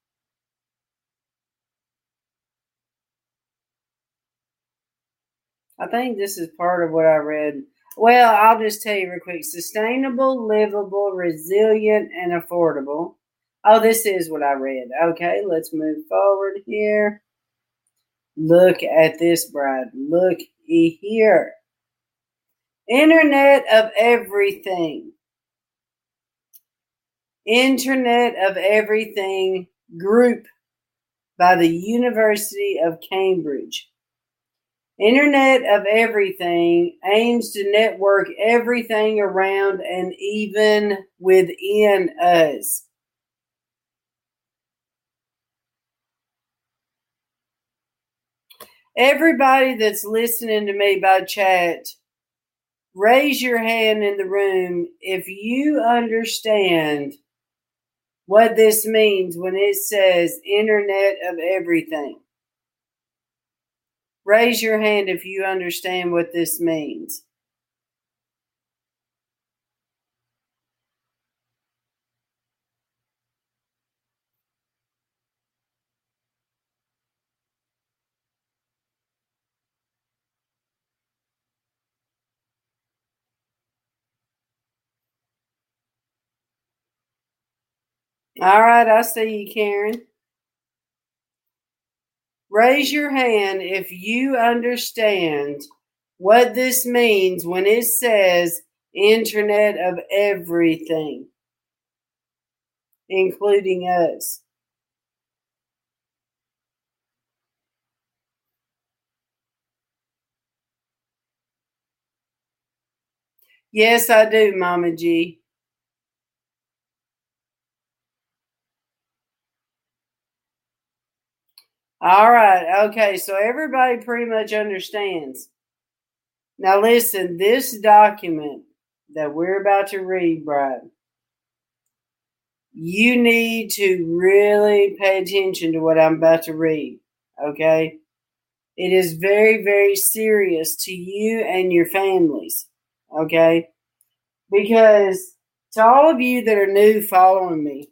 I think this is part of what I read. Well, I'll just tell you real quick sustainable, livable, resilient, and affordable. Oh, this is what I read. Okay, let's move forward here. Look at this, Brad. Look here. Internet of everything. Internet of Everything Group by the University of Cambridge. Internet of Everything aims to network everything around and even within us. Everybody that's listening to me by chat, raise your hand in the room if you understand what this means when it says Internet of Everything. Raise your hand if you understand what this means. All right, I see you, Karen. Raise your hand if you understand what this means when it says Internet of Everything, including us. Yes, I do, Mama G. All right. Okay. So everybody pretty much understands. Now, listen, this document that we're about to read, Brad, you need to really pay attention to what I'm about to read. Okay. It is very, very serious to you and your families. Okay. Because to all of you that are new following me,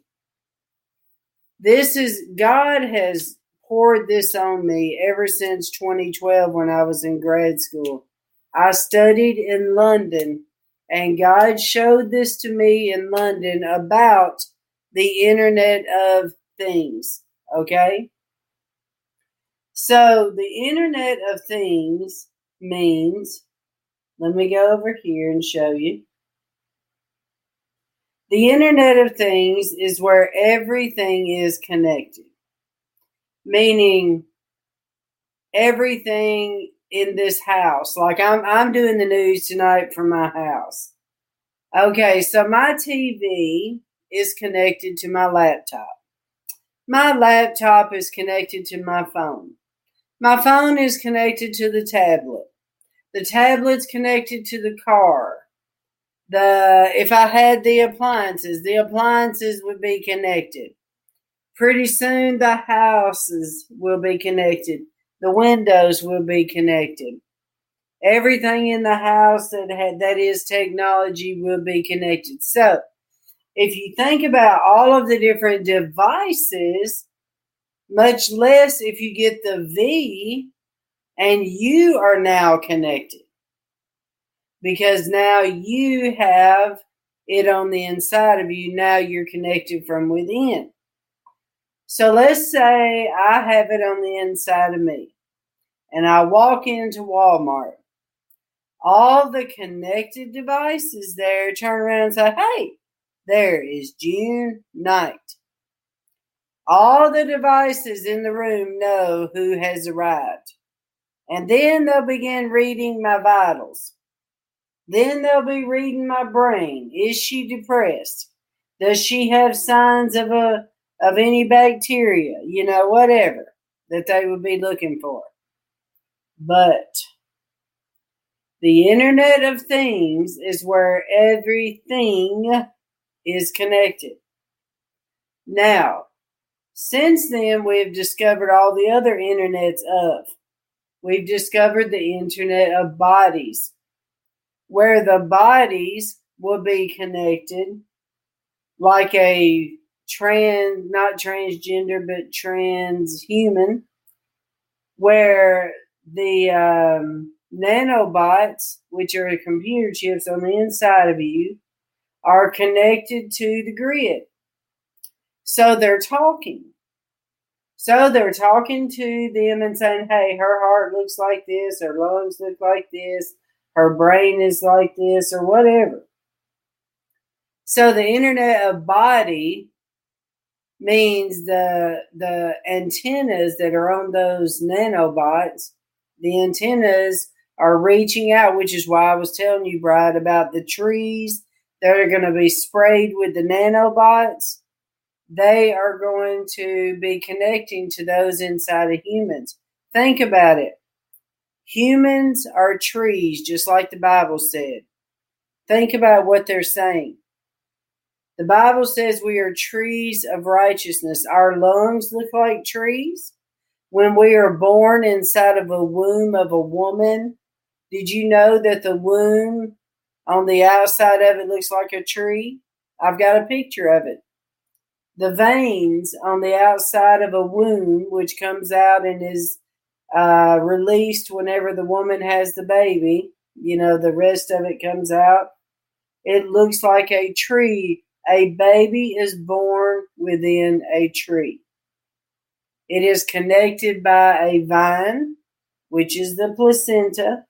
this is God has poured this on me ever since 2012 when I was in grad school. I studied in London, and God showed this to me in London about the Internet of Things. Okay? So, the Internet of Things means, let me go over here and show you. The Internet of Things is where everything is connected, meaning everything in this house. Like I'm, I'm doing the news tonight from my house. Okay, so my TV is connected to my laptop. My laptop is connected to my phone. My phone is connected to the tablet. The tablet's connected to the car the if I had the appliances, the appliances would be connected. Pretty soon the houses will be connected. The windows will be connected. Everything in the house that had that is technology will be connected. So if you think about all of the different devices, much less if you get the V and you are now connected because now you have it on the inside of you. Now you're connected from within. So let's say I have it on the inside of me and I walk into Walmart. All the connected devices there turn around and say, Hey, there is June Knight. All the devices in the room know who has arrived. And then they'll begin reading my vitals. Then they'll be reading my brain. Is she depressed? Does she have signs of a of any bacteria? You know, whatever that they would be looking for. But the Internet of Things is where everything is connected. Now, since then, we've discovered all the other internets of. We've discovered the Internet of bodies where the bodies will be connected like a trans not transgender but transhuman where the um, nanobots which are computer chips on the inside of you are connected to the grid so they're talking so they're talking to them and saying hey her heart looks like this her lungs look like this her brain is like this or whatever. So the internet of body means the the antennas that are on those nanobots, the antennas are reaching out, which is why I was telling you, Brad, about the trees that are going to be sprayed with the nanobots. They are going to be connecting to those inside of humans. Think about it. Humans are trees, just like the Bible said. Think about what they're saying. The Bible says we are trees of righteousness. Our lungs look like trees. When we are born inside of a womb of a woman, did you know that the womb on the outside of it looks like a tree? I've got a picture of it. The veins on the outside of a womb, which comes out and is uh, released whenever the woman has the baby. You know, the rest of it comes out. It looks like a tree. A baby is born within a tree. It is connected by a vine, which is the placenta,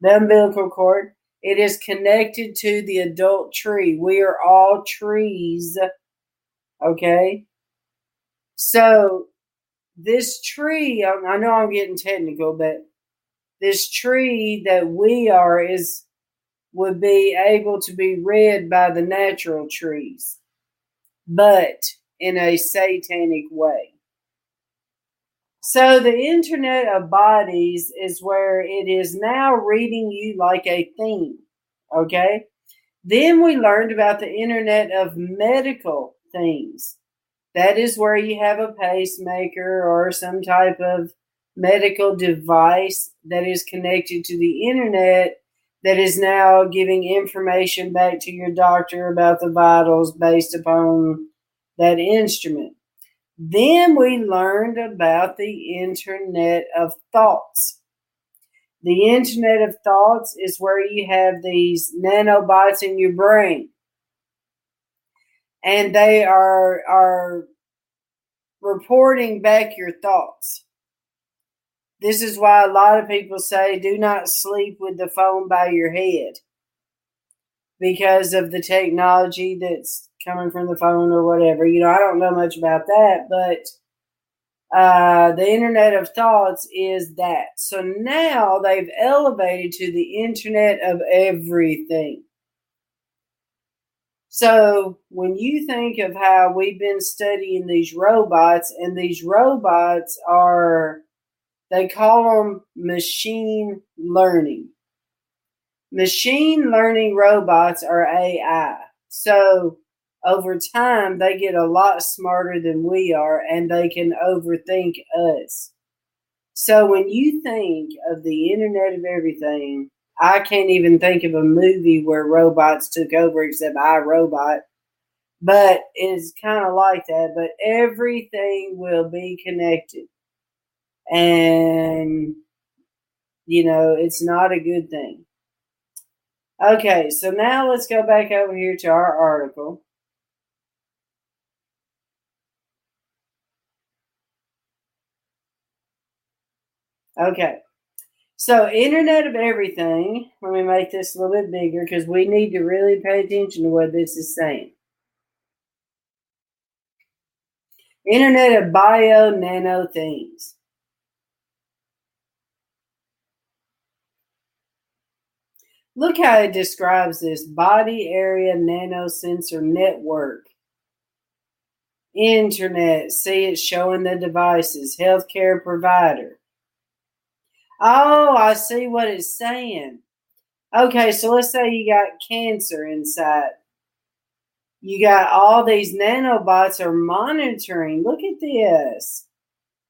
the umbilical cord. It is connected to the adult tree. We are all trees. Okay? So this tree, I know I'm getting technical, but this tree that we are is would be able to be read by the natural trees, but in a satanic way. So the internet of bodies is where it is now reading you like a thing. Okay. Then we learned about the internet of medical things that is where you have a pacemaker or some type of medical device that is connected to the internet that is now giving information back to your doctor about the vitals based upon that instrument. Then we learned about the Internet of Thoughts. The Internet of Thoughts is where you have these nanobots in your brain. And they are are reporting back your thoughts. This is why a lot of people say do not sleep with the phone by your head because of the technology that's coming from the phone or whatever. You know, I don't know much about that, but uh, the Internet of Thoughts is that. So now they've elevated to the Internet of Everything. So when you think of how we've been studying these robots, and these robots are, they call them machine learning. Machine learning robots are AI. So over time, they get a lot smarter than we are and they can overthink us. So when you think of the Internet of Everything, I can't even think of a movie where robots took over except I Robot. But it's kind of like that. But everything will be connected. And, you know, it's not a good thing. Okay, so now let's go back over here to our article. Okay. So, Internet of Everything, let me make this a little bit bigger because we need to really pay attention to what this is saying. Internet of Bio Nano Things. Look how it describes this body area nanosensor network. Internet, see it showing the devices, healthcare provider. Oh, I see what it's saying. Okay, so let's say you got cancer inside. You got all these nanobots are monitoring. Look at this.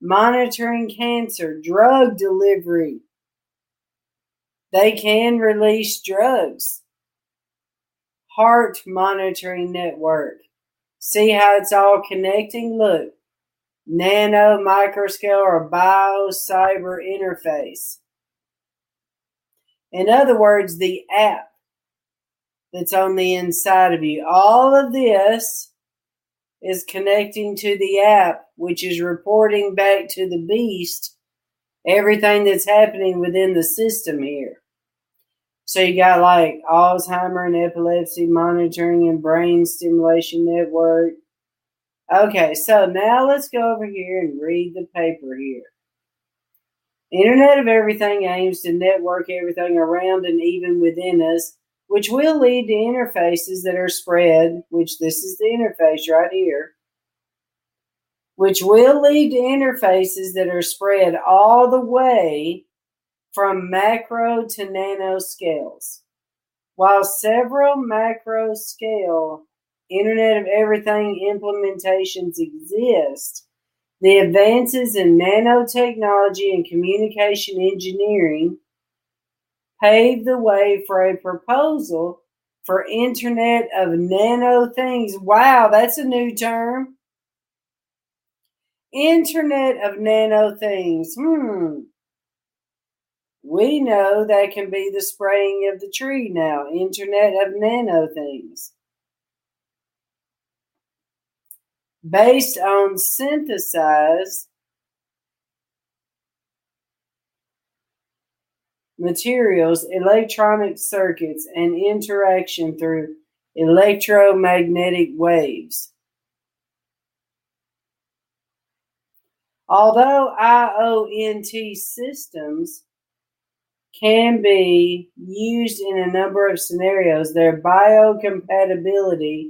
Monitoring cancer, drug delivery. They can release drugs. Heart monitoring network. See how it's all connecting? Look nano, microscale, or bio cyber interface. In other words, the app that's on the inside of you. All of this is connecting to the app, which is reporting back to the beast everything that's happening within the system here. So you got like Alzheimer and epilepsy monitoring and brain stimulation network, Okay, so now let's go over here and read the paper here. Internet of Everything aims to network everything around and even within us, which will lead to interfaces that are spread, which this is the interface right here, which will lead to interfaces that are spread all the way from macro to nano scales. While several macro scale Internet of Everything implementations exist, the advances in nanotechnology and communication engineering pave the way for a proposal for Internet of Nano Things. Wow, that's a new term. Internet of Nano Things. Hmm. We know that can be the spraying of the tree now. Internet of Nano Things. based on synthesized materials, electronic circuits, and interaction through electromagnetic waves. Although IONT systems can be used in a number of scenarios, their biocompatibility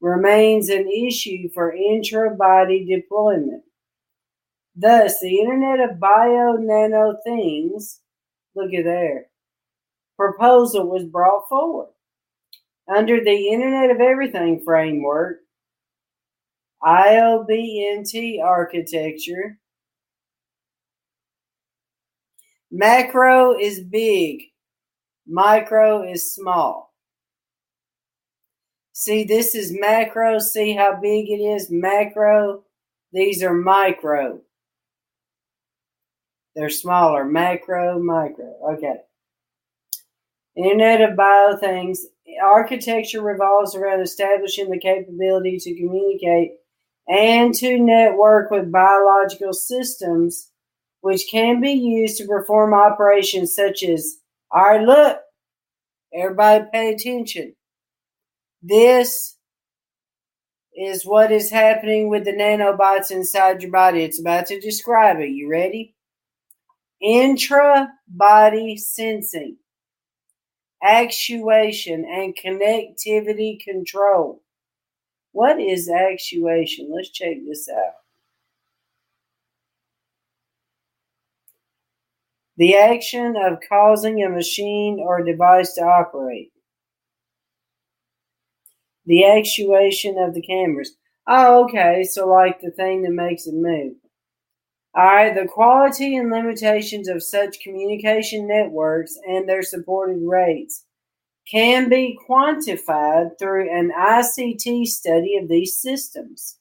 remains an issue for intra-body deployment. Thus, the Internet of Bio Nano Things, look at there, proposal was brought forward. Under the Internet of Everything framework, IOBNT architecture, macro is big, Micro is small. See, this is macro. See how big it is? Macro. These are micro. They're smaller. Macro, micro. Okay. Internet of Bio Things. Architecture revolves around establishing the capability to communicate and to network with biological systems, which can be used to perform operations such as, all right, look, everybody pay attention. This is what is happening with the nanobots inside your body. It's about to describe it. You ready? Intra body sensing, actuation, and connectivity control. What is actuation? Let's check this out. The action of causing a machine or device to operate. The actuation of the cameras. Oh, okay. So, like the thing that makes it move. All right. The quality and limitations of such communication networks and their supported rates can be quantified through an ICT study of these systems.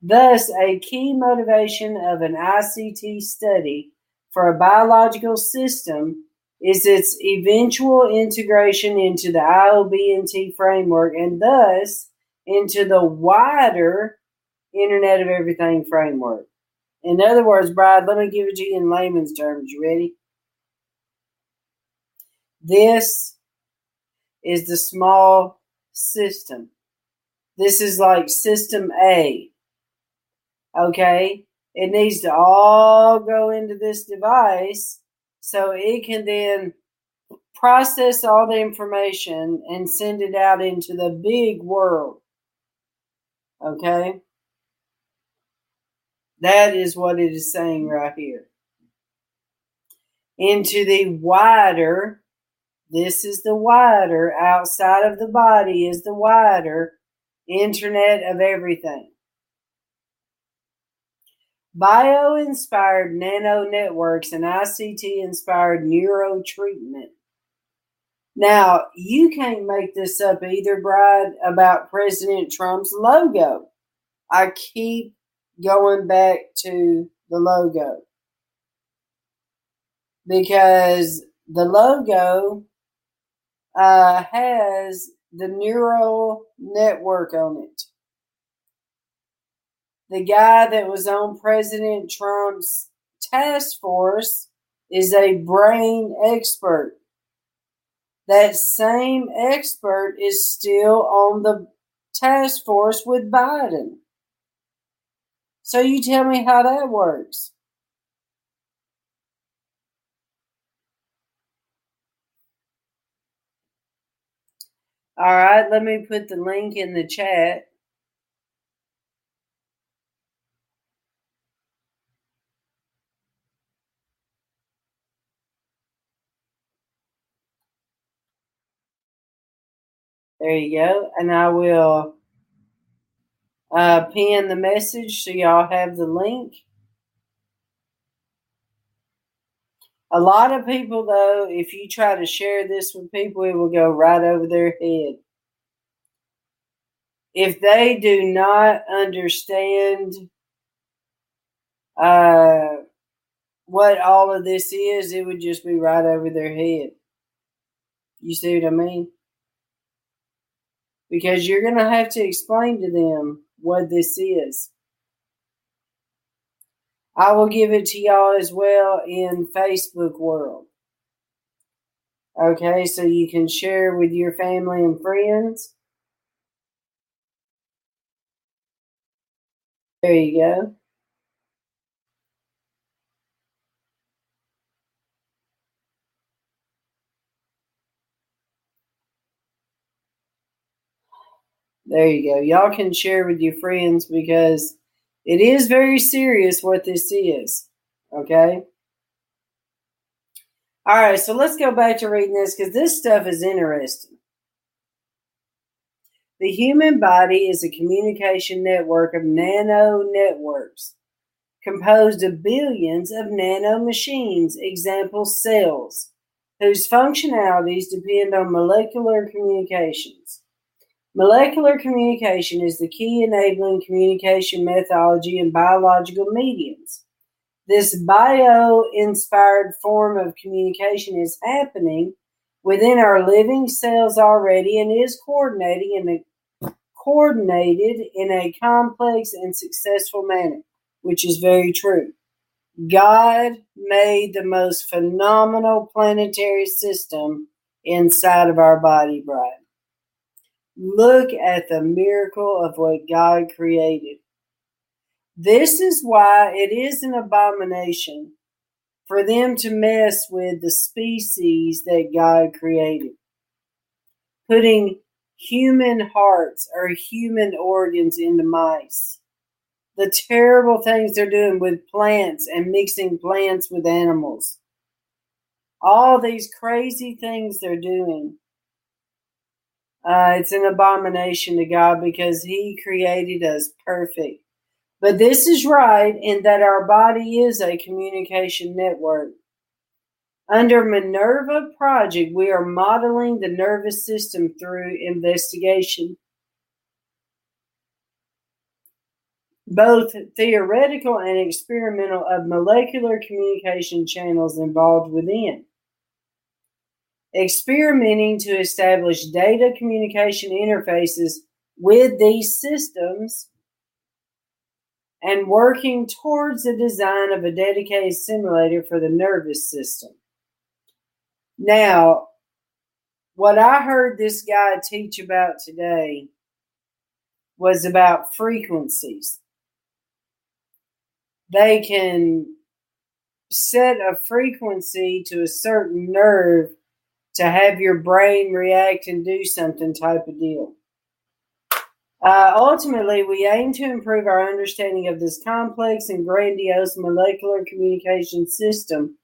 Thus, a key motivation of an ICT study for a biological system is its eventual integration into the IoBNT framework and thus into the wider Internet of Everything framework. In other words, Bride, let me give it to you in layman's terms. You ready? This is the small system. This is like system A. Okay? It needs to all go into this device so it can then process all the information and send it out into the big world. Okay? That is what it is saying right here. Into the wider, this is the wider, outside of the body is the wider internet of everything. Bio inspired nano networks and ICT inspired neuro treatment. Now, you can't make this up either, Bride, about President Trump's logo. I keep going back to the logo because the logo uh, has the neural network on it. The guy that was on President Trump's task force is a brain expert. That same expert is still on the task force with Biden. So you tell me how that works. All right, let me put the link in the chat. There you go. And I will uh, pin the message so y'all have the link. A lot of people, though, if you try to share this with people, it will go right over their head. If they do not understand uh, what all of this is, it would just be right over their head. You see what I mean? Because you're going to have to explain to them what this is. I will give it to y'all as well in Facebook world. Okay, so you can share with your family and friends. There you go. There you go. Y'all can share with your friends because it is very serious what this is. Okay? All right, so let's go back to reading this because this stuff is interesting. The human body is a communication network of nano networks composed of billions of nanomachines, example cells, whose functionalities depend on molecular communications. Molecular communication is the key enabling communication methodology in biological mediums. This bio inspired form of communication is happening within our living cells already and is coordinating in a coordinated in a complex and successful manner, which is very true. God made the most phenomenal planetary system inside of our body, Brian. Look at the miracle of what God created. This is why it is an abomination for them to mess with the species that God created. Putting human hearts or human organs into mice. The terrible things they're doing with plants and mixing plants with animals. All these crazy things they're doing. Uh, it's an abomination to God because He created us perfect. But this is right in that our body is a communication network. Under Minerva Project, we are modeling the nervous system through investigation. Both theoretical and experimental of molecular communication channels involved within experimenting to establish data communication interfaces with these systems and working towards the design of a dedicated simulator for the nervous system. Now, what I heard this guy teach about today was about frequencies. They can set a frequency to a certain nerve to have your brain react and do something type of deal. Uh, ultimately, we aim to improve our understanding of this complex and grandiose molecular communication system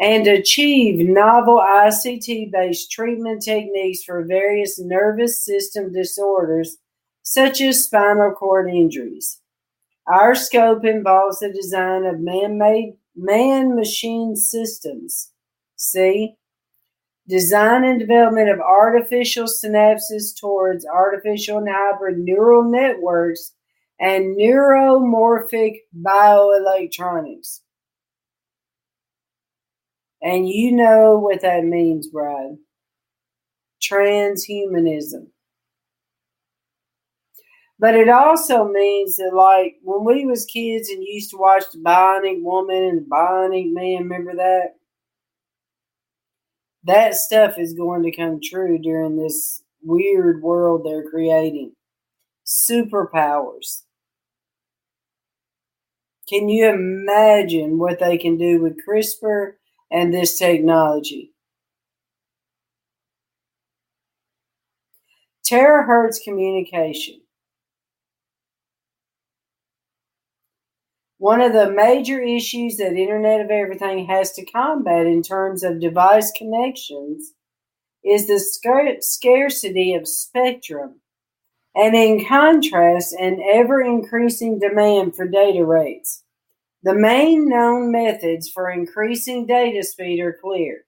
and achieve novel ICT based treatment techniques for various nervous system disorders, such as spinal cord injuries. Our scope involves the design of man made man machine systems. See? Design and development of artificial synapses towards artificial and hybrid neural networks and neuromorphic bioelectronics. And you know what that means, Bride. Transhumanism. But it also means that, like, when we was kids and used to watch the Bionic Woman and the Bionic Man, remember that? That stuff is going to come true during this weird world they're creating. Superpowers. Can you imagine what they can do with CRISPR and this technology? Terahertz communication. One of the major issues that Internet of Everything has to combat in terms of device connections is the scarcity of spectrum, and in contrast, an ever increasing demand for data rates. The main known methods for increasing data speed are clear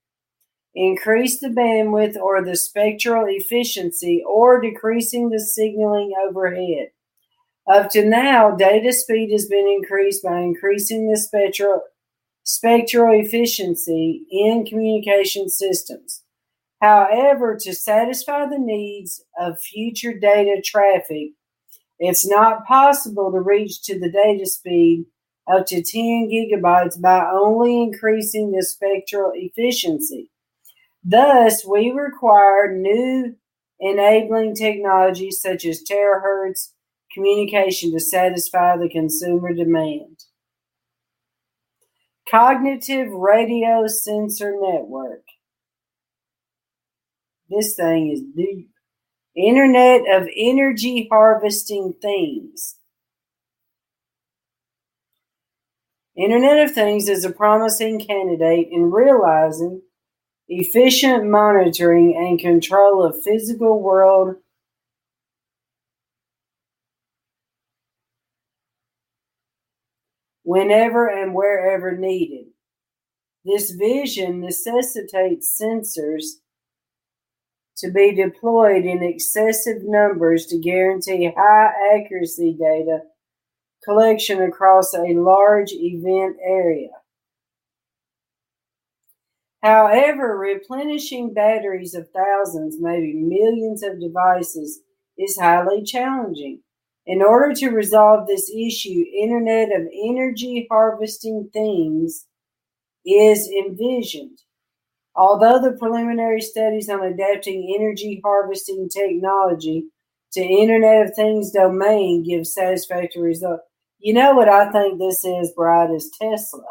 increase the bandwidth or the spectral efficiency, or decreasing the signaling overhead. Up to now, data speed has been increased by increasing the spectral, spectral efficiency in communication systems. However, to satisfy the needs of future data traffic, it's not possible to reach to the data speed up to 10 gigabytes by only increasing the spectral efficiency. Thus, we require new enabling technologies such as terahertz communication to satisfy the consumer demand. Cognitive Radio Sensor Network. This thing is deep. Internet of Energy Harvesting Things. Internet of Things is a promising candidate in realizing efficient monitoring and control of physical world whenever and wherever needed. This vision necessitates sensors to be deployed in excessive numbers to guarantee high accuracy data collection across a large event area. However, replenishing batteries of thousands, maybe millions of devices is highly challenging. In order to resolve this issue, Internet of Energy Harvesting Things is envisioned. Although the preliminary studies on adapting energy harvesting technology to Internet of Things domain give satisfactory results. You know what I think this is, Bride, is Tesla.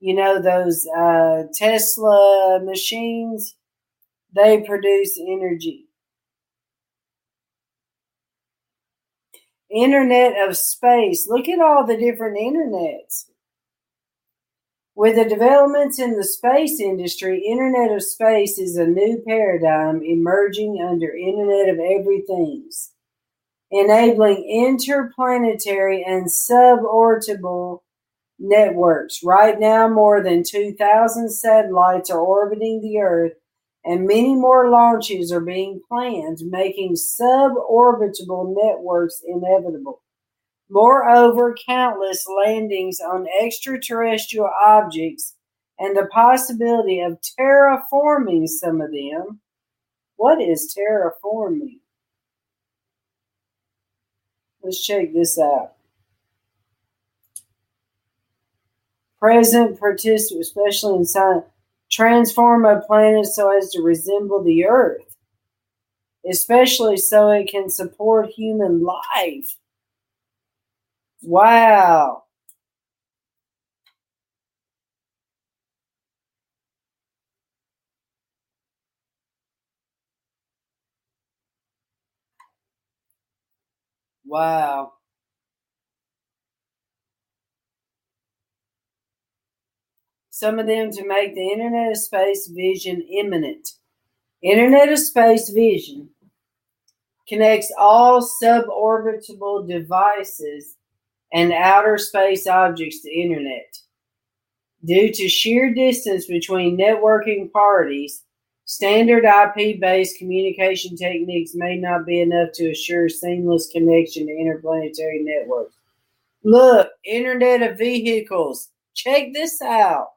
You know those uh, Tesla machines? They produce energy. Internet of space. Look at all the different internets. With the developments in the space industry, Internet of Space is a new paradigm emerging under Internet of Everythings, enabling interplanetary and suborbital networks. Right now, more than 2,000 satellites are orbiting the Earth, and many more launches are being planned, making suborbital networks inevitable. Moreover, countless landings on extraterrestrial objects and the possibility of terraforming some of them. What is terraforming? Let's check this out. Present participants, especially in science, transform a planet so as to resemble the Earth, especially so it can support human life. Wow. Wow. Some of them to make the Internet of Space vision imminent. Internet of Space vision connects all suborbital devices and outer space objects to internet. Due to sheer distance between networking parties, standard IP based communication techniques may not be enough to assure seamless connection to interplanetary networks. Look, Internet of Vehicles. Check this out.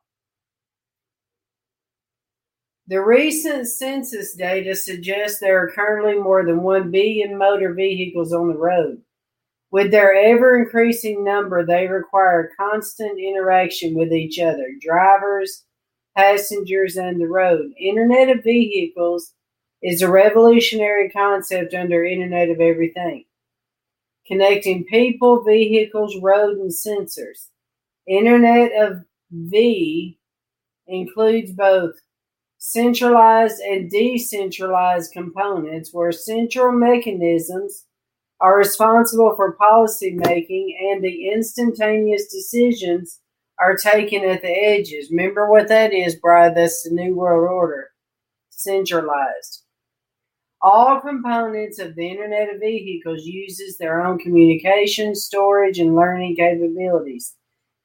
The recent census data suggests there are currently more than 1 billion motor vehicles on the road. With their ever increasing number, they require constant interaction with each other drivers, passengers, and the road. Internet of Vehicles is a revolutionary concept under Internet of Everything, connecting people, vehicles, road, and sensors. Internet of V includes both centralized and decentralized components where central mechanisms are responsible for policy making and the instantaneous decisions are taken at the edges. Remember what that is, Bride? That's the New World Order. Centralized. All components of the Internet of Vehicles uses their own communication, storage, and learning capabilities,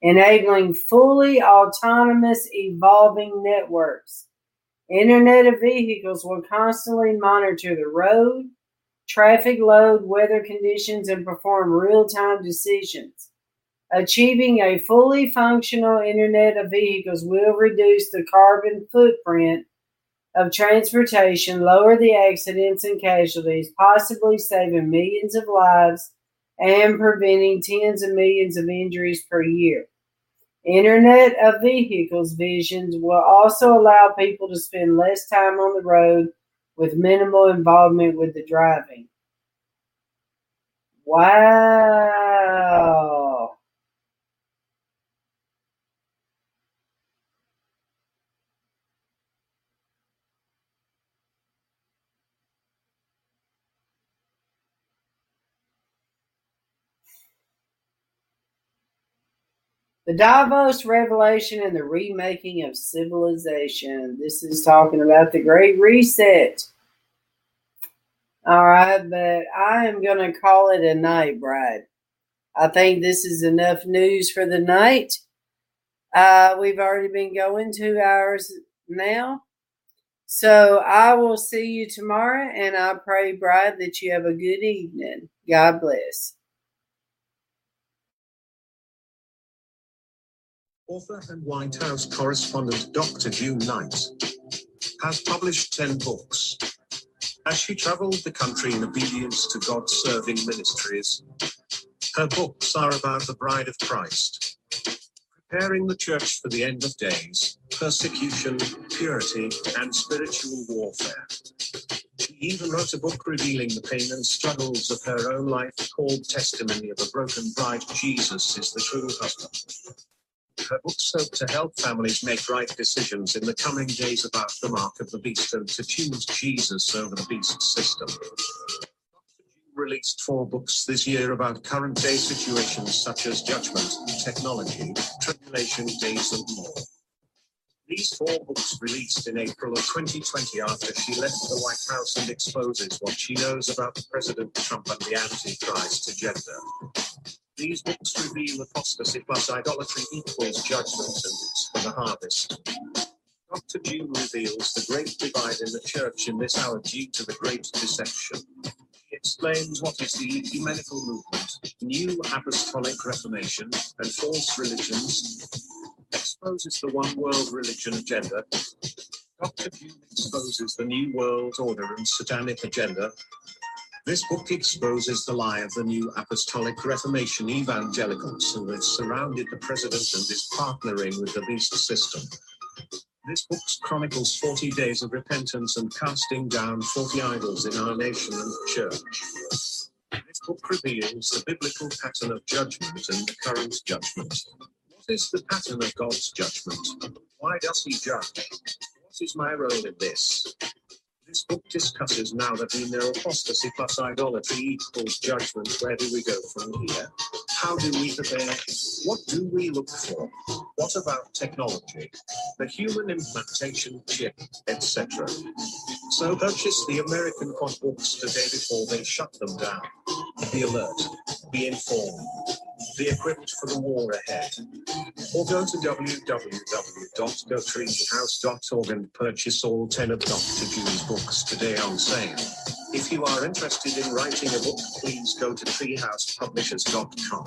enabling fully autonomous evolving networks. Internet of Vehicles will constantly monitor the road, traffic load, weather conditions, and perform real time decisions. Achieving a fully functional Internet of Vehicles will reduce the carbon footprint of transportation, lower the accidents and casualties, possibly saving millions of lives and preventing tens of millions of injuries per year. Internet of Vehicles visions will also allow people to spend less time on the road with minimal involvement with the driving. Wow. The Davos Revelation and the Remaking of Civilization. This is talking about the Great Reset. All right, but I am going to call it a night, Bride. I think this is enough news for the night. Uh, we've already been going two hours now. So I will see you tomorrow, and I pray, Bride, that you have a good evening. God bless. Author and White House correspondent Dr. June Knight has published 10 books. As she traveled the country in obedience to God serving ministries, her books are about the bride of Christ, preparing the church for the end of days, persecution, purity, and spiritual warfare. She even wrote a book revealing the pain and struggles of her own life called Testimony of a Broken Bride. Jesus is the true husband. Her books hope to help families make right decisions in the coming days about the mark of the beast and to choose Jesus over the beast system. Released four books this year about current day situations such as judgment, technology, tribulation days, and more. These four books released in April of 2020 after she left the White House and exposes what she knows about President Trump and the Antichrist agenda. These books reveal apostasy plus idolatry equals judgment and it's for the harvest. Dr. June reveals the great divide in the church in this hour due to the great deception. He explains what is the ecumenical movement, new apostolic reformation, and false religions, exposes the one world religion agenda. Dr. June exposes the new world order and satanic agenda, this book exposes the lie of the new apostolic reformation evangelicals who have surrounded the president and is partnering with the beast system. This book chronicles 40 days of repentance and casting down 40 idols in our nation and church. This book reveals the biblical pattern of judgment and the current judgment. What is the pattern of God's judgment? Why does he judge? What is my role in this? This book discusses now that we know apostasy plus idolatry equals judgment. Where do we go from here? How do we prepare? What do we look for? What about technology? The human implantation chip, etc. So purchase the American Quad books today before they shut them down. Be alert. Be informed. Be equipped for the war ahead. Or go to www.gotreehouse.org and purchase all 10 of Dr. June's books today on sale. If you are interested in writing a book, please go to treehousepublishers.com.